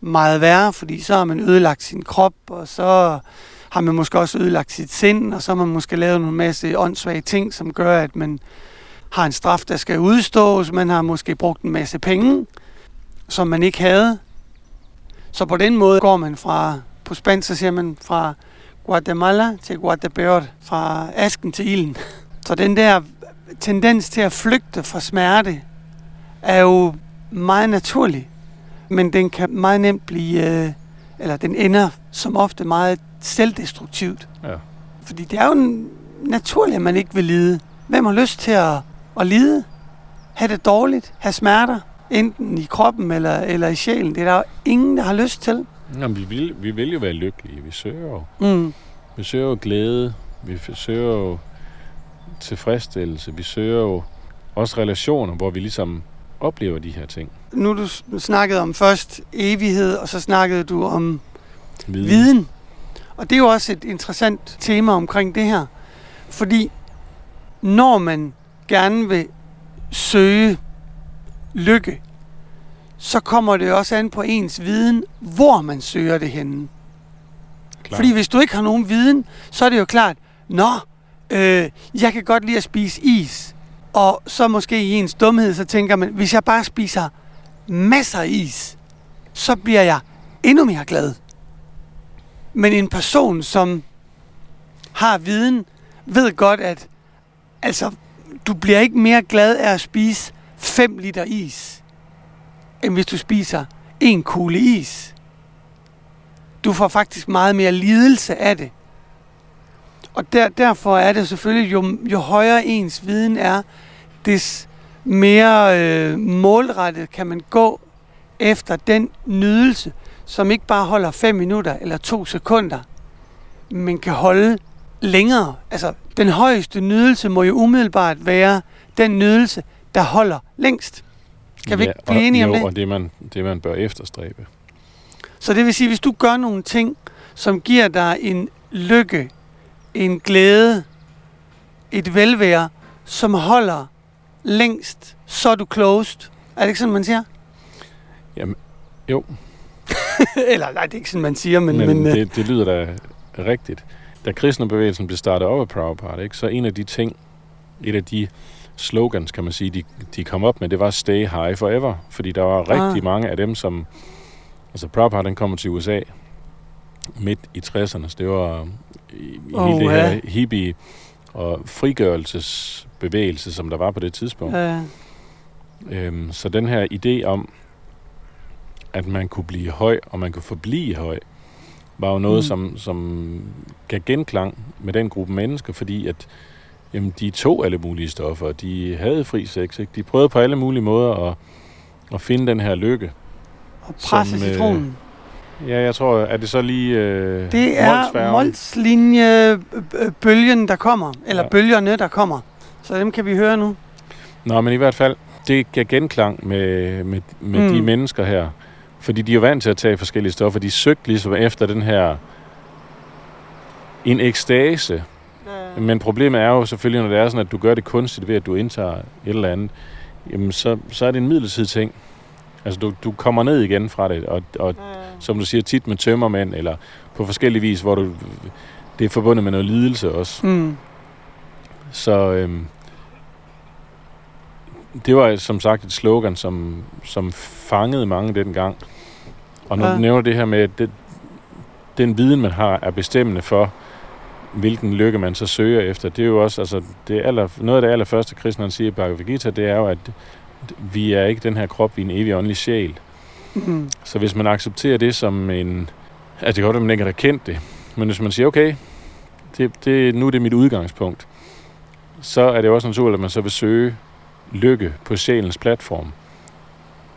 meget værre, fordi så har man ødelagt sin krop, og så har man måske også ødelagt sit sind, og så har man måske lavet en masse åndssvage ting, som gør, at man har en straf, der skal udstås. Man har måske brugt en masse penge, som man ikke havde. Så på den måde går man fra, på spansk så siger man fra Guatemala til Guatepeor, fra asken til ilden. Så den der tendens til at flygte fra smerte er jo meget naturlig, men den kan meget nemt blive, øh, eller den ender som ofte meget selvdestruktivt. ja. Fordi det er jo naturligt, at man ikke vil lide. Hvem har lyst til at, at lide? Have det dårligt? Have smerter? Enten i kroppen eller, eller i sjælen. Det er der jo ingen, der har lyst til. Jamen, vi, vil, vi vil jo være lykkelige. Vi søger jo, Mm. vi søger jo glæde. Vi søger jo tilfredsstillelse. Vi søger jo også relationer, hvor vi ligesom oplever de her ting. Nu du snakkede om først evighed, og så snakkede du om Viden. viden. Og det er jo også et interessant tema omkring det her. Fordi når man gerne vil søge lykke, så kommer det også an på ens viden, hvor man søger det henne. Klar. Fordi hvis du ikke har nogen viden, så er det jo klart, nå, øh, jeg kan godt lide at spise is. Og så måske i ens dumhed, så tænker man, hvis jeg bare spiser masser af is, så bliver jeg endnu mere glad. Men en person, som har viden, ved godt, at altså, du bliver ikke mere glad af at spise 5 liter is, end hvis du spiser en kugle is. Du får faktisk meget mere lidelse af det. Og der, derfor er det selvfølgelig, jo, jo højere ens viden er, des mere øh, målrettet kan man gå efter den nydelse, som ikke bare holder 5 minutter eller 2 sekunder, men kan holde længere. Altså, den højeste nydelse må jo umiddelbart være den nydelse, der holder længst. Kan vi ikke blive og, enige om jo, det? og det man, det man bør efterstræbe. Så det vil sige, hvis du gør nogle ting, som giver dig en lykke, en glæde, et velvære, som holder længst, så er du closed. Er det ikke sådan, man siger? Jamen, jo. [LAUGHS] Eller nej, det er ikke sådan, man siger, men... Men, men, men øh, det, det lyder da rigtigt. Da kristnebevægelsen blev startet op af Prabhupada, ikke, så en af de ting, et af de slogans, kan man sige, de, de kom op med, det var stay high forever. Fordi der var rigtig Ah. mange af dem, som... Altså, Prabhupada, den kommer til USA midt i 60'erne, så det var i, Åh, hele det her ja. hippie og frigørelsesbevægelse, som der var på det tidspunkt. øh, Øhm, så den her idé om, at man kunne blive høj, og man kunne forblive høj, var jo noget, Mm. som, som gav genklang med den gruppe mennesker, fordi at jamen, de tog alle mulige stoffer, de havde fri sex, ikke? de prøvede på alle mulige måder at, at finde den her lykke. og presse Som, øh, citronen. Ja, jeg tror, er det så lige øh, Det er Molsfærgen? Molslinje-bølgen, der kommer. Eller Ja. bølgerne, der kommer. Så dem kan vi høre nu. Nå, men i hvert fald, det gav genklang med, med, med Mm. de mennesker her. Fordi de er jo vant til at tage forskellige stoffer. De søgte ligesom efter den her en ekstase. Men problemet er jo selvfølgelig, når det er sådan, at du gør det kunstigt ved, at du indtager et eller andet, jamen så, så er det en midlertidig ting. Altså, du, du kommer ned igen fra det, og, og som du siger, tit med tømmermænd, eller på forskellige vis, hvor du, det er forbundet med noget lidelse også. Mm. Så øhm, det var som sagt et slogan, som, som fangede mange dengang. Og når ja. du nævner det her med, at det, den viden, man har, er bestemmende for, hvilken lykke man så søger efter. Det er jo også, altså, det aller, noget af det allerførste, kristne siger i Bhagavad Gita, det er jo, at vi er ikke den her krop, vi er en evig åndelig sjæl. Mm. Så hvis man accepterer det som en... Altså, det kan godt at man ikke har kendt det. Men hvis man siger, okay, det, det, nu er det mit udgangspunkt, så er det også naturligt, at man så vil søge lykke på sjælens platform.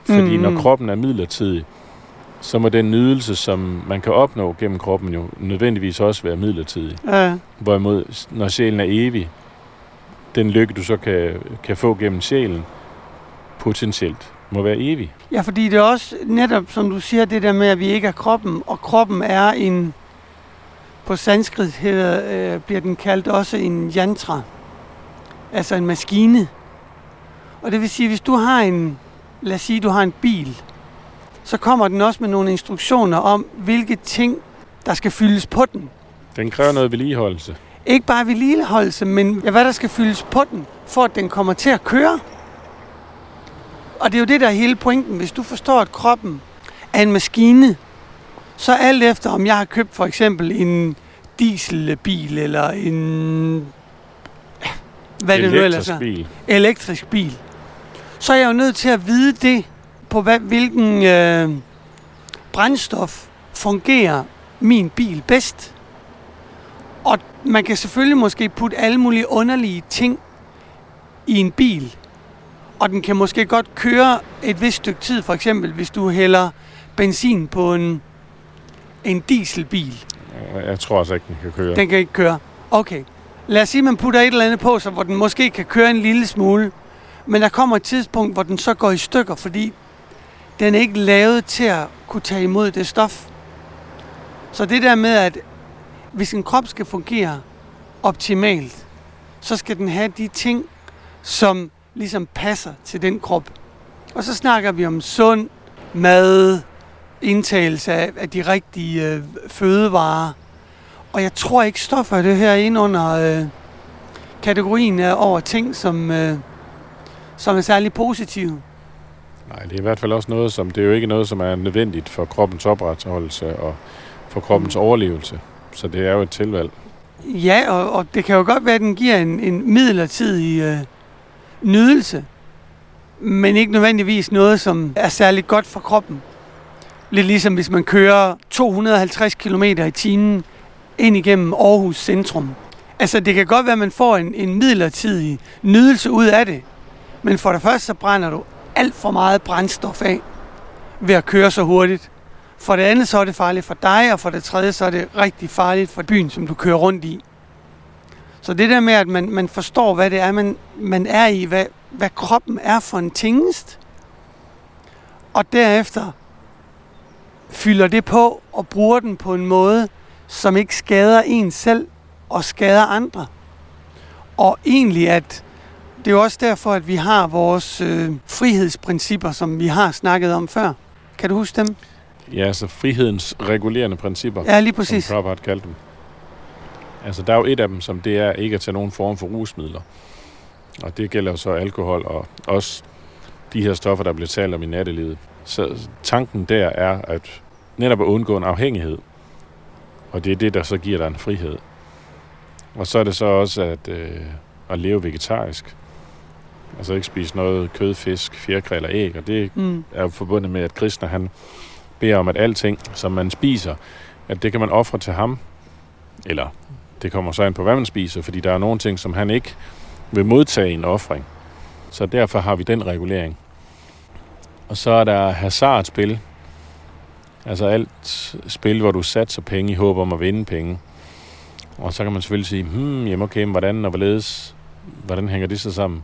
Fordi mm. når kroppen er midlertidig, så må den nydelse, som man kan opnå gennem kroppen, jo nødvendigvis også være midlertidig. Ja. Hvorimod, når sjælen er evig, den lykke, du så kan, kan få gennem sjælen, potentielt må være evig. Ja, fordi det er også netop, som du siger, det der med, at vi ikke er kroppen, og kroppen er en, på sanskrit hedder, øh, bliver den kaldt også en yantra, altså en maskine. Og det vil sige, hvis du har en, lad os sige, du har en bil, så kommer den også med nogle instruktioner om, hvilke ting, der skal fyldes på den. Den kræver noget vedligeholdelse. Ikke bare vedligeholdelse, men hvad der skal fyldes på den, for at den kommer til at køre. Og det er jo det, der er hele pointen. Hvis du forstår, at kroppen er en maskine, så alt efter, om jeg har købt for eksempel en dieselbil eller en... Hvad det nu ellers er. bil. Elektrisk bil. Så er jeg jo nødt til at vide det, på hvad, hvilken øh, brændstof fungerer min bil bedst. Og man kan selvfølgelig måske putte alle mulige underlige ting i en bil, og den kan måske godt køre et vist stykke tid, for eksempel hvis du hælder benzin på en, en dieselbil. Jeg tror også ikke, den kan køre. Den kan ikke køre. Okay. Lad os sige, at man putter et eller andet på, så hvor den måske kan køre en lille smule. Men der kommer et tidspunkt, hvor den så går i stykker, fordi den er ikke lavet til at kunne tage imod det stof. Så det der med, at hvis en krop skal fungere optimalt, så skal den have de ting, som ligesom passer til den krop. Og så snakker vi om sund mad, indtagelse af, af de rigtige øh, fødevarer. Og jeg tror ikke, stoffer det her ind under øh, kategorien af over ting, som, øh, som er særlig positive. Nej, det er i hvert fald også noget, som det er jo ikke noget, som er nødvendigt for kroppens opretholdelse og for kroppens mm. overlevelse. Så det er jo et tilvalg. Ja, og, og det kan jo godt være, at den giver en, en midlertidig øh, nydelse, men ikke nødvendigvis noget, som er særligt godt for kroppen. Lidt ligesom hvis man kører 250 km i timen ind igennem Aarhus centrum. Altså det kan godt være, at man får en, en midlertidig nydelse ud af det, men for det første så brænder du alt for meget brændstof af ved at køre så hurtigt. For det andet så er det farligt for dig, og for det tredje så er det rigtig farligt for byen, som du kører rundt i. Så det der med, at man, man forstår, hvad det er, man, man er i, hvad, hvad kroppen er for en tingest, og derefter fylder det på og bruger den på en måde, som ikke skader en selv og skader andre. Og egentlig at det er jo også derfor, at vi har vores øh, frihedsprincipper, som vi har snakket om før. Kan du huske dem? Ja, altså frihedens regulerende principper, ja, lige præcis. som Prabhupada kaldte dem. Altså, der er jo et af dem, som det er ikke at tage nogen form for rusmidler. Og det gælder jo så alkohol og også de her stoffer, der bliver talt om i nattelivet. Så tanken der er at netop at undgå en afhængighed. Og det er det, der så giver dig en frihed. Og så er det så også at, øh, at leve vegetarisk. Altså ikke spise noget kød, fisk, fjerkræ eller æg. Og det mm. er jo forbundet med, at Krishna han beder om, at alting, som man spiser, at det kan man ofre til ham. Eller det kommer så ind på, hvad man spiser, fordi der er nogle ting, som han ikke vil modtage en offring. Så derfor har vi den regulering. Og så er der hazardspil. Altså alt spil, hvor du satser penge i håb om at vinde penge. Og så kan man selvfølgelig sige, hmm, jamen okay, hvordan og hvorledes, hvordan hænger det så sammen?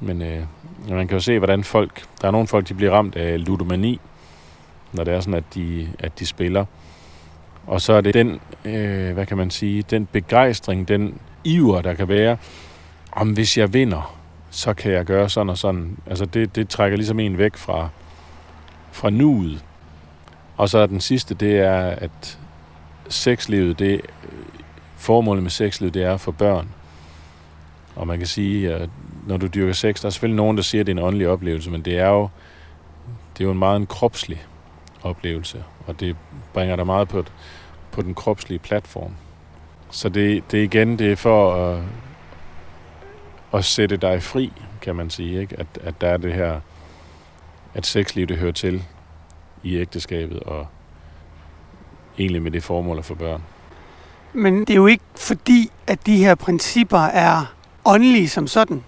Men øh, man kan jo se, hvordan folk, der er nogle folk, de bliver ramt af ludomani, når det er sådan, at de, at de spiller. Og så er det den, øh, hvad kan man sige, den begejstring, den iver, der kan være, om hvis jeg vinder, så kan jeg gøre sådan og sådan. Altså det, det trækker ligesom en væk fra, fra nuet. Og så er den sidste, det er, at sexlivet, det, formålet med sexlivet, det er for børn. Og man kan sige, at når du dyrker sex, der er selvfølgelig nogen, der siger, at det er en åndelig oplevelse, men det er jo, det er jo en meget en kropslig oplevelse, og det bringer dig meget på, et, på den kropslige platform. Så det, det igen, det er for at, at sætte dig fri, kan man sige, ikke? At, at der er det her, at sexliv det hører til i ægteskabet, og egentlig med det formål at få børn. Men det er jo ikke fordi, at de her principper er åndelige som sådan.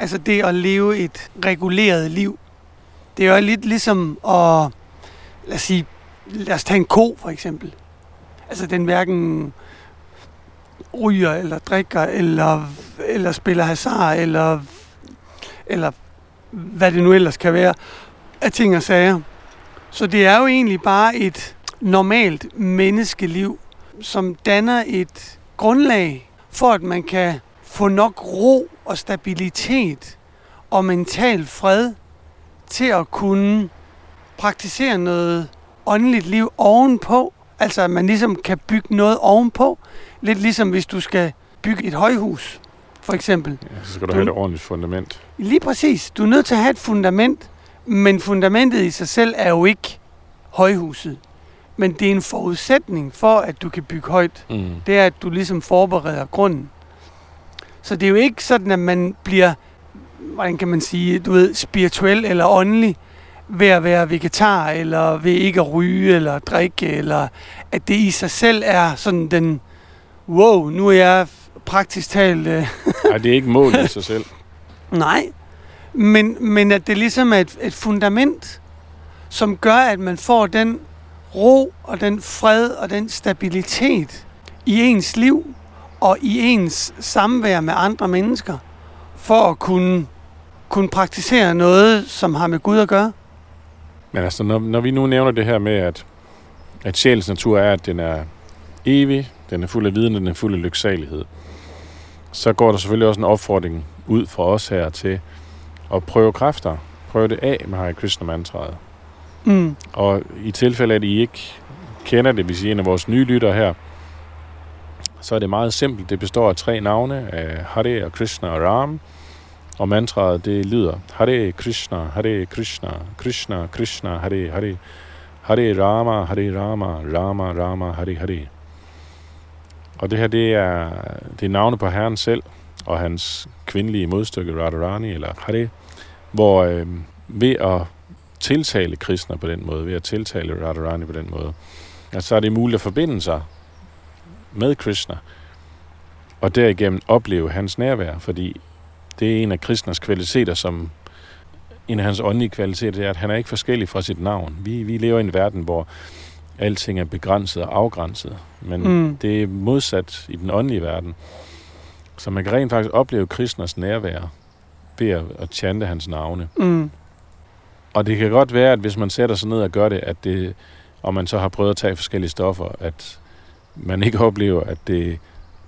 Altså det at leve et reguleret liv. Det er jo lidt ligesom at, lad os sige, lad os tage en ko for eksempel. Altså den hverken ryger eller drikker eller, eller spiller hasard eller, eller hvad det nu ellers kan være af ting og sager. Så det er jo egentlig bare et normalt menneskeliv, som danner et grundlag for, at man kan få nok ro og stabilitet og mental fred til at kunne praktisere noget åndeligt liv ovenpå. Altså at man ligesom kan bygge noget ovenpå. Lidt ligesom hvis du skal bygge et højhus, for eksempel. Ja, så skal du, du have et ordentligt fundament. Lige præcis. Du er nødt til at have et fundament, men fundamentet i sig selv er jo ikke højhuset. Men det er en forudsætning for, at du kan bygge højt. Mm. Det er, at du ligesom forbereder grunden. Så det er jo ikke sådan, at man bliver, hvordan kan man sige, du ved, spirituel eller åndelig ved at være vegetar, eller ved ikke at ryge eller drikke, eller at det i sig selv er sådan den, wow, nu er jeg praktisk talt... Øh, [LAUGHS] Nej, det er ikke målet i sig selv. Nej, men, men at det ligesom er et, et fundament, som gør, at man får den ro og den fred og den stabilitet i ens liv og i ens samvær med andre mennesker, for at kunne, kunne praktisere noget, som har med Gud at gøre. Men altså, når, når vi nu nævner det her med, at, at sjælens natur er, at den er evig, den er fuld af viden, den er fuld af lyksalighed, så går der selvfølgelig også en opfordring ud fra os her til at prøve kræfter. Prøve det af med Hare Krishna mantraet. Mm. Og i tilfælde, at I ikke kender det, hvis I er en af vores nye lyttere her, så er det meget simpelt. Det består af tre navne, af Hare og Krishna og Ram. Og mantraet, det lyder Hare Krishna, Hare Krishna, Krishna Krishna, Hare Hare, Hare Rama, Hare Rama, Rama Rama, Hare Hare. Og det her, det er, det er navne på Herren selv, og hans kvindelige modstykke Radharani, eller Hare, hvor øh, ved at tiltale Krishna på den måde, ved at tiltale Radharani på den måde, at så er det muligt at forbinde sig med Krishna, og derigennem opleve hans nærvær, fordi det er en af Krishnas kvaliteter, som en af hans åndelige kvaliteter, det er, at han er ikke forskellig fra sit navn. Vi, vi lever i en verden, hvor alting er begrænset og afgrænset, men mm. det er modsat i den åndelige verden. Så man kan rent faktisk opleve Krishnas nærvær ved at, at chante hans navne. Mm. Og det kan godt være, at hvis man sætter sig ned og gør det, at det, og man så har prøvet at tage forskellige stoffer, at man ikke oplever, at det...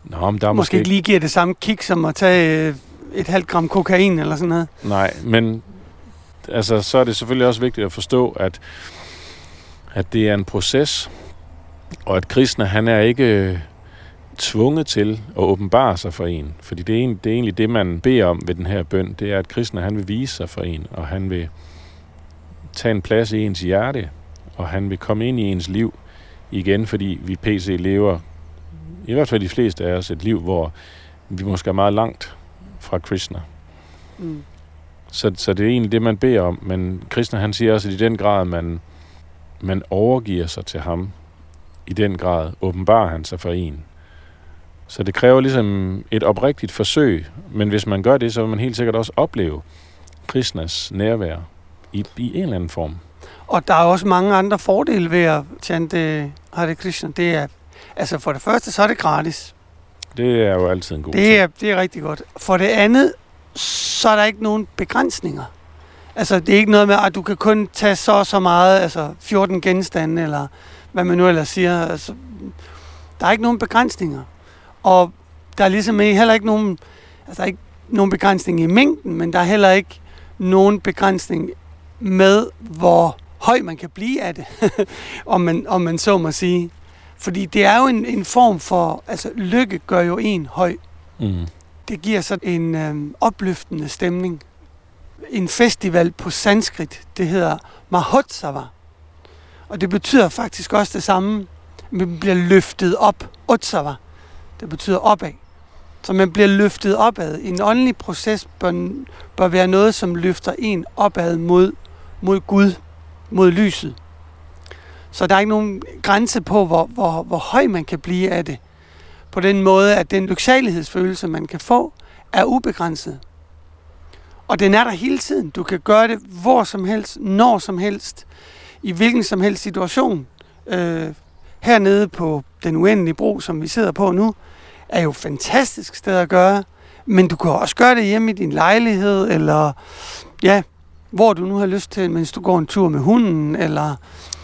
Nå, men der er måske, måske ikke lige giver det samme kick som at tage øh, et halvt gram kokain eller sådan noget. Nej, men altså, så er det selvfølgelig også vigtigt at forstå, at, at det er en proces, og at Krishna, han er ikke øh, tvunget til at åbenbare sig for en. Fordi det er, en, det er egentlig det, man beder om ved den her bøn. Det er, at Krishna, han vil vise sig for en, og han vil tage en plads i ens hjerte, og han vil komme ind i ens liv igen, fordi vi PC lever, i hvert fald de fleste af os, et liv, hvor vi måske er meget langt fra Krishna. Mm. Så, så det er egentlig det, man beder om. Men Krishna, han siger også, at i den grad, man, man overgiver sig til ham, i den grad åbenbarer han sig for en. Så det kræver ligesom et oprigtigt forsøg, men hvis man gør det, så vil man helt sikkert også opleve Krishnas nærvær i, i en eller anden form. Og der er også mange andre fordele ved at chante Hare Krishna. Det er, altså for det første, så er det gratis. Det er jo altid en god det er, det er rigtig godt. For det andet, så er der ikke nogen begrænsninger. Altså, det er ikke noget med, at du kan kun tage så og så meget, altså 14 genstande, eller hvad man nu ellers siger. Altså, der er ikke nogen begrænsninger. Og der er ligesom heller ikke nogen, altså der er ikke nogen begrænsning i mængden, men der er heller ikke nogen begrænsning med, hvor høj man kan blive af det, [LAUGHS] om, man, om man så må sige. Fordi det er jo en, en form for, altså lykke gør jo en høj. Mm. det giver så en øh, opløftende stemning. En festival på sanskrit, det hedder Mahotsava. Og det betyder faktisk også det samme. Man bliver løftet op. Utsava. Det betyder opad. Så man bliver løftet opad. En åndelig proces bør, bør være noget, som løfter en opad mod, mod Gud, mod lyset. Så der er ikke nogen grænse på, hvor, hvor, hvor høj man kan blive af det. På den måde, at den lyksalighedsfølelse, man kan få, er ubegrænset. Og den er der hele tiden. Du kan gøre det hvor som helst, når som helst, i hvilken som helst situation. Øh, hernede på den uendelige bro, som vi sidder på nu, er jo et fantastisk sted at gøre. Men du kan også gøre det hjemme i din lejlighed, eller ja, hvor du nu har lyst til, mens du går en tur med hunden, eller...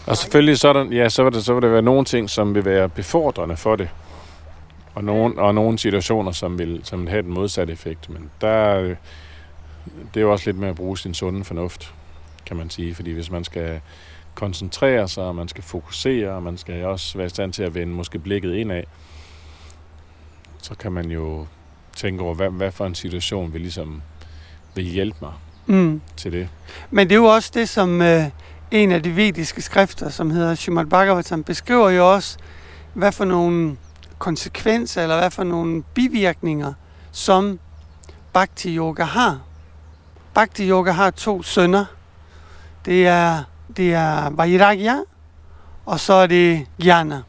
Og selvfølgelig så, er der, ja, så, vil der, så vil der være nogle ting, som vil være befordrende for det. Og nogle, og nogle situationer, som vil, som vil have den modsatte effekt. Men der, det er jo også lidt med at bruge sin sunde fornuft, kan man sige. Fordi hvis man skal koncentrere sig, og man skal fokusere, og man skal også være i stand til at vende måske blikket indad, så kan man jo tænke over, hvad, hvad for en situation vil ligesom vil hjælpe mig mm. til det. Men det er jo også det, som øh, en af de vediske skrifter, som hedder Srimad Bhagavatam, beskriver jo også, hvad for nogle konsekvenser, eller hvad for nogle bivirkninger, som Bhakti Yoga har. Bhakti Yoga har to sønner. Det er, det er Vairagya, og så er det Jnana.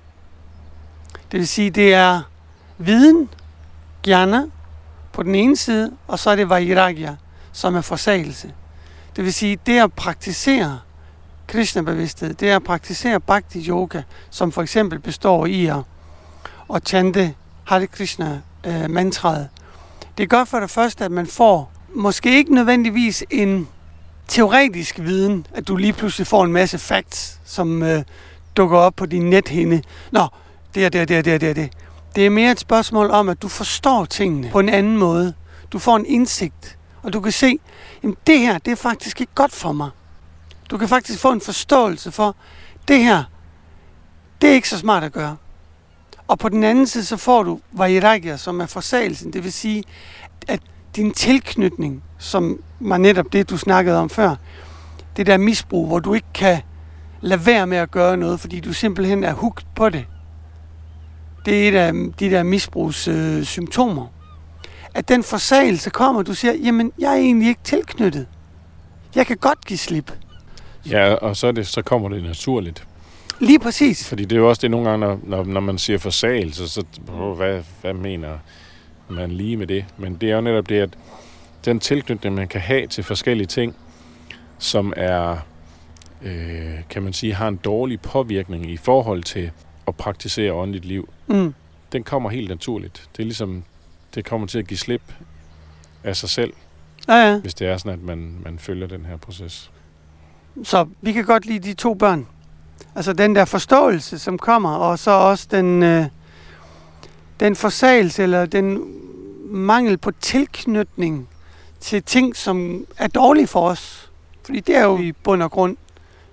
Det vil sige, det er viden, Jnana, på den ene side, og så er det Vairagya, som er forsagelse. Det vil sige, det at praktisere Krishna-bevidsthed, det er at praktisere Bhakti Yoga, som for eksempel består i at, at chante Hare Krishna-mantraet. Øh, det gør for det første, at man får måske ikke nødvendigvis en teoretisk viden, at du lige pludselig får en masse facts, som øh, dukker op på din nethinde. Nå, det er det, det er det, det er det. Det er mere et spørgsmål om, at du forstår tingene på en anden måde. Du får en indsigt, og du kan se, at det her, det er faktisk ikke godt for mig. Du kan faktisk få en forståelse for, det her, det er ikke så smart at gøre. Og på den anden side, så får du vairagya, som er forsagelsen. Det vil sige, at din tilknytning, som var netop det, du snakkede om før, det der misbrug, hvor du ikke kan lade være med at gøre noget, fordi du simpelthen er hugt på det. Det er et af de der misbrugssymptomer. Øh, at den forsagelse kommer, du siger, jamen, jeg er egentlig ikke tilknyttet. Jeg kan godt give slip. Ja, og så, er det, så kommer det naturligt. Lige præcis. Fordi det er jo også det nogle gange, når, når, når man siger forsagelse, så hvad, hvad mener man lige med det? Men det er jo netop det, at den tilknytning, man kan have til forskellige ting, som er, øh, kan man sige, har en dårlig påvirkning i forhold til at praktisere åndeligt liv, mm. den kommer helt naturligt. Det er ligesom, det kommer til at give slip af sig selv, ja, ja. hvis det er sådan, at man, man følger den her proces. Så vi kan godt lide de to børn. Altså den der forståelse, som kommer, og så også den, øh, den forsagelse, eller den mangel på tilknytning til ting, som er dårlige for os. Fordi det er jo i bund og grund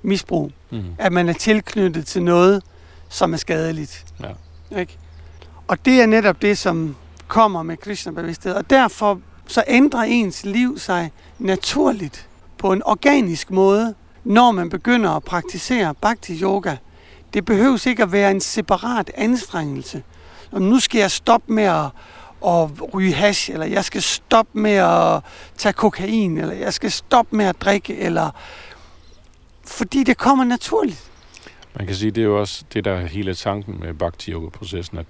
misbrug. Mm. At man er tilknyttet til noget, som er skadeligt. Ja. Ikke? Og det er netop det, som kommer med Krishna-bevidsthed. Og derfor så ændrer ens liv sig naturligt på en organisk måde, når man begynder at praktisere bhakti yoga. Det behøves ikke at være en separat anstrengelse. Om nu skal jeg stoppe med at, at ryge hash, eller jeg skal stoppe med at tage kokain, eller jeg skal stoppe med at drikke, eller fordi det kommer naturligt. Man kan sige, det er jo også det, der er hele tanken med bhakti yoga-processen, at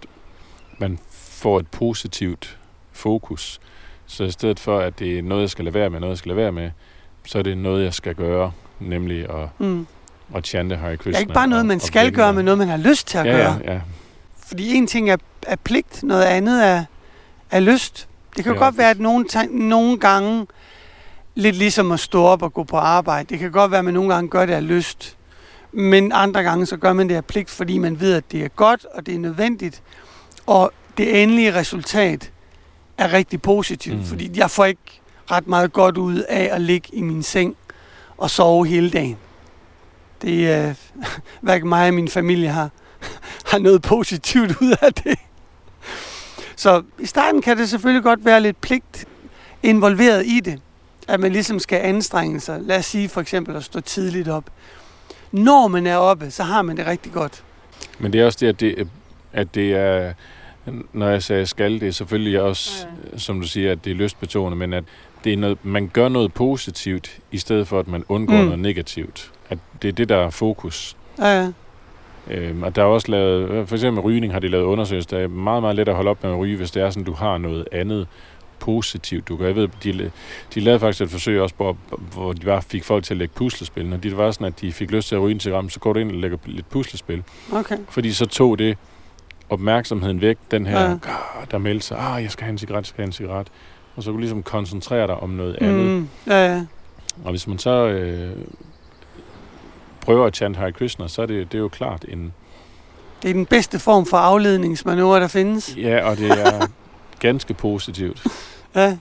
man får et positivt fokus. Så i stedet for, at det er noget, jeg skal lade være med, noget, jeg skal lade være med, så er det noget, jeg skal gøre, nemlig at, mm. at chante Hare Krishna. Det er ikke bare noget, man og, skal og gøre, men noget, man har lyst til at ja, gøre. Ja, ja. Fordi en ting er, er pligt, noget andet er, er lyst. Det kan ja, godt være, at nogle, nogle gange, lidt ligesom at stå op og gå på arbejde, det kan godt være, at man nogle gange gør det af lyst. Men andre gange, så gør man det af pligt, fordi man ved, at det er godt, og det er nødvendigt. Og det endelige resultat er rigtig positivt, mm. fordi jeg får ikke ret meget godt ud af at ligge i min seng og sove hele dagen. Det er, øh, [LAUGHS] hverken mig og min familie har, [LAUGHS] har noget positivt ud af det. Så i starten kan det selvfølgelig godt være lidt pligt involveret i det. At man ligesom skal anstrenge sig. Lad os sige for eksempel at stå tidligt op. Når man er oppe, så har man det rigtig godt. Men det er også det, at det, at det er, når jeg sagde skal, det er selvfølgelig også, ja. som du siger, at det er lystbetonet, men at det er noget, man gør noget positivt, i stedet for at man undgår mm. noget negativt. At det er det, der er fokus. Ja, ja. Øhm, og der er også lavet, for eksempel rygning har de lavet undersøgelser, der er meget, meget let at holde op med at ryge, hvis det er sådan, du har noget andet positivt. Du kan, jeg ved, de, de lavede faktisk et forsøg også, hvor, hvor de bare fik folk til at lægge puslespil. Når det var sådan, at de fik lyst til at ryge en cigaret, så går du ind og lægger lidt puslespil. Okay. Fordi så tog det opmærksomheden væk, den her, ja. der meldte sig, ah, jeg skal have en cigaret, jeg skal have en cigaret. Og så kunne du ligesom koncentrere dig om noget andet. Mm, ja, ja. Og hvis man så øh, prøver at chante Hare Krishna, så er det, det er jo klart en... Det er den bedste form for afledningsmanøvre, der findes. Ja, og det er [LAUGHS] ganske positivt. Ja.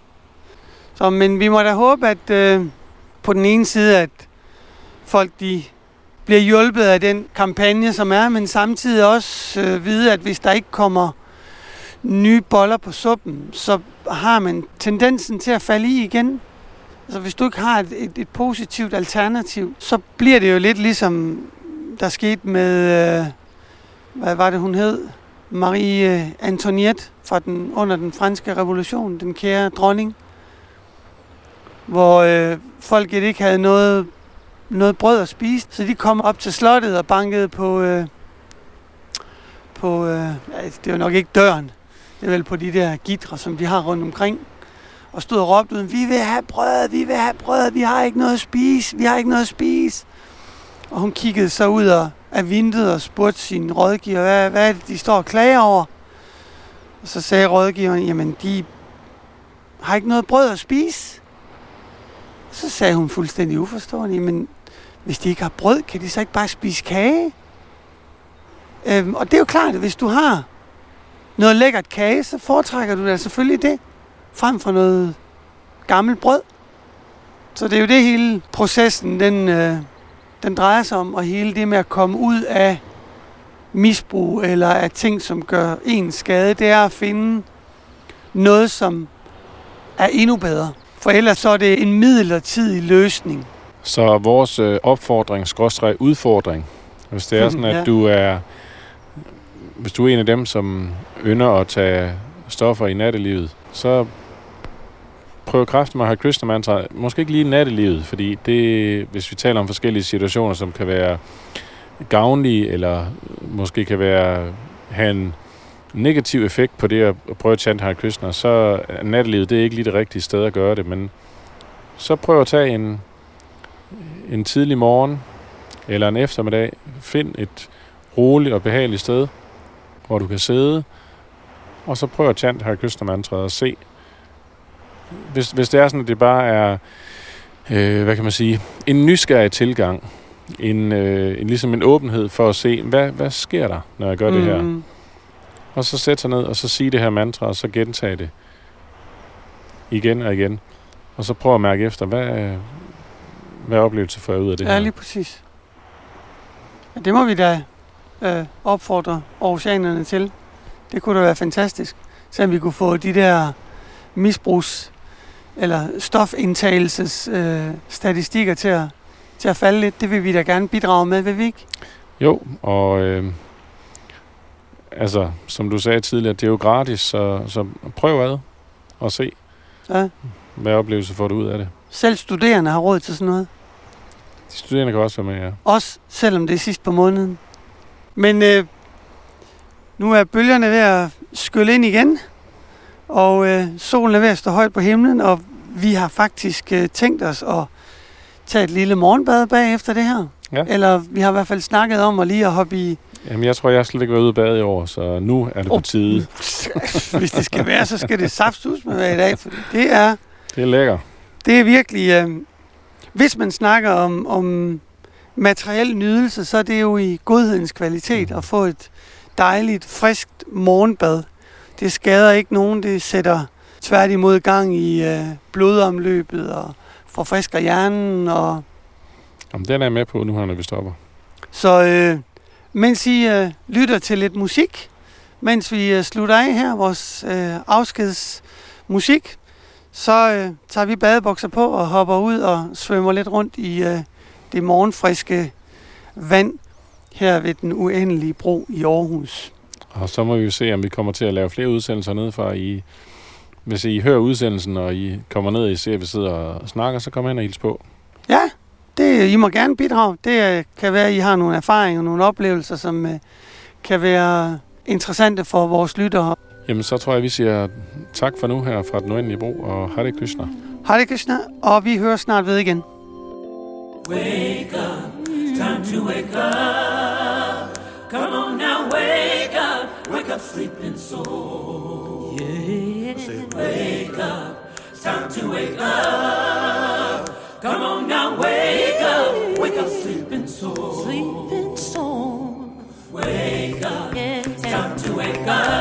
Så, men vi må da håbe, at øh, på den ene side, at folk de bliver hjulpet af den kampagne, som er, men samtidig også øh, vide, at hvis der ikke kommer nye boller på suppen, så har man tendensen til at falde i igen. Altså hvis du ikke har et, et, et positivt alternativ, så bliver det jo lidt ligesom der skete med, øh, hvad var det hun hed? Marie øh, Antoinette fra den, under den franske revolution, den kære dronning, hvor øh, folket ikke havde noget, noget brød at spise, så de kom op til slottet og bankede på, øh, på øh, det var nok ikke døren, det er vel på de der gitre, som de har rundt omkring, og stod og råbte ud, vi vil have brød, vi vil have brød, vi har ikke noget at spise, vi har ikke noget at spise. Og hun kiggede så ud af vinduet og spurgte sin rådgiver, hvad, hvad er det, de står og klager over? Og så sagde rådgiveren, jamen de har ikke noget brød at spise. Så sagde hun fuldstændig uforstående, men hvis de ikke har brød, kan de så ikke bare spise kage? Øhm, og det er jo klart, at hvis du har noget lækkert kage, så foretrækker du da selvfølgelig det, frem for noget gammelt brød. Så det er jo det hele processen, den, øh, den drejer sig om, og hele det med at komme ud af misbrug eller af ting, som gør en skade, det er at finde noget, som er endnu bedre. For ellers så er det en midlertidig løsning. Så vores øh, opfordring, skråstrej udfordring, hvis det er sådan, at ja. du er hvis du er en af dem, som ynder at tage stoffer i nattelivet, så prøv kraftigt med at have Krishna mantra. Måske ikke lige i nattelivet, fordi det, hvis vi taler om forskellige situationer, som kan være gavnlige, eller måske kan være have en negativ effekt på det at prøve at chante Hare Krishna, så er nattelivet det er ikke lige det rigtige sted at gøre det, men så prøv at tage en, en tidlig morgen eller en eftermiddag. Find et roligt og behageligt sted, hvor du kan sidde, og så prøv at chante Hare Krishna mantraet og se. Hvis, hvis det er sådan, at det bare er, øh, hvad kan man sige, en nysgerrig tilgang, en, øh, en, ligesom en åbenhed for at se, hvad, hvad sker der, når jeg gør mm. det her? Mm. Og så sætte sig ned, og så sige det her mantra, og så gentage det igen og igen. Og så prøv at mærke efter, hvad, hvad oplevelse får jeg ud af det ja, her? Ja, lige præcis. Ja, det må vi da øh, opfordre oceanerne til. Det kunne da være fantastisk, så vi kunne få de der misbrugs- eller stofindtagelses øh, statistikker til at, til at falde lidt. Det vil vi da gerne bidrage med, vil vi ikke? Jo, og øh, altså, som du sagde tidligere, det er jo gratis, så, så prøv ad og se, ja. hvad oplevelse får du ud af det. Selv studerende har råd til sådan noget? De studerende kan også være med, ja. Også selvom det er sidst på måneden? Men øh, nu er bølgerne ved at skylle ind igen, og øh, solen er ved at stå højt på himlen, og vi har faktisk øh, tænkt os at tage et lille morgenbad bagefter det her. Ja. Eller vi har i hvert fald snakket om at lige at hoppe i... Jamen, jeg tror, jeg slet ikke været ude og bade i år, så nu er det på oh, tide. [LAUGHS] Hvis det skal være, så skal det saftus med hver i dag, for det er... Det er lækker. Det er virkelig... Øh, hvis man snakker om, om materiel nydelse, så er det jo i godhedens kvalitet at få et dejligt, friskt morgenbad. Det skader ikke nogen, det sætter tværtimod gang i øh, blodomløbet og forfrisker hjernen. Og Jamen, den er jeg med på nu, når vi stopper. Så øh, mens I øh, lytter til lidt musik, mens vi øh, slutter af her, vores øh, afskedsmusik, så øh, tager vi badebukser på og hopper ud og svømmer lidt rundt i øh, det morgenfriske vand her ved den uendelige bro i Aarhus. Og så må vi jo se, om vi kommer til at lave flere udsendelser ned fra I. Hvis I hører udsendelsen, og I kommer ned og I ser, at vi sidder og snakker, så kom hen og hils på. Ja, det, I må gerne bidrage. Det øh, kan være, at I har nogle erfaringer, nogle oplevelser, som øh, kan være interessante for vores lyttere. Jamen, så tror jeg, vi siger tak for nu her fra Den Uendelige Bro, og Hare Krishna. Hare Krishna, og vi hører snart ved igen. Wake up, time to wake up. Come on now, wake up, wake up, sleeping soul. Yeah. Say, wake up, time to wake up. Come on now, wake up, wake up, sleeping soul. Sleeping soul. Wake up, Yeah. time to wake up.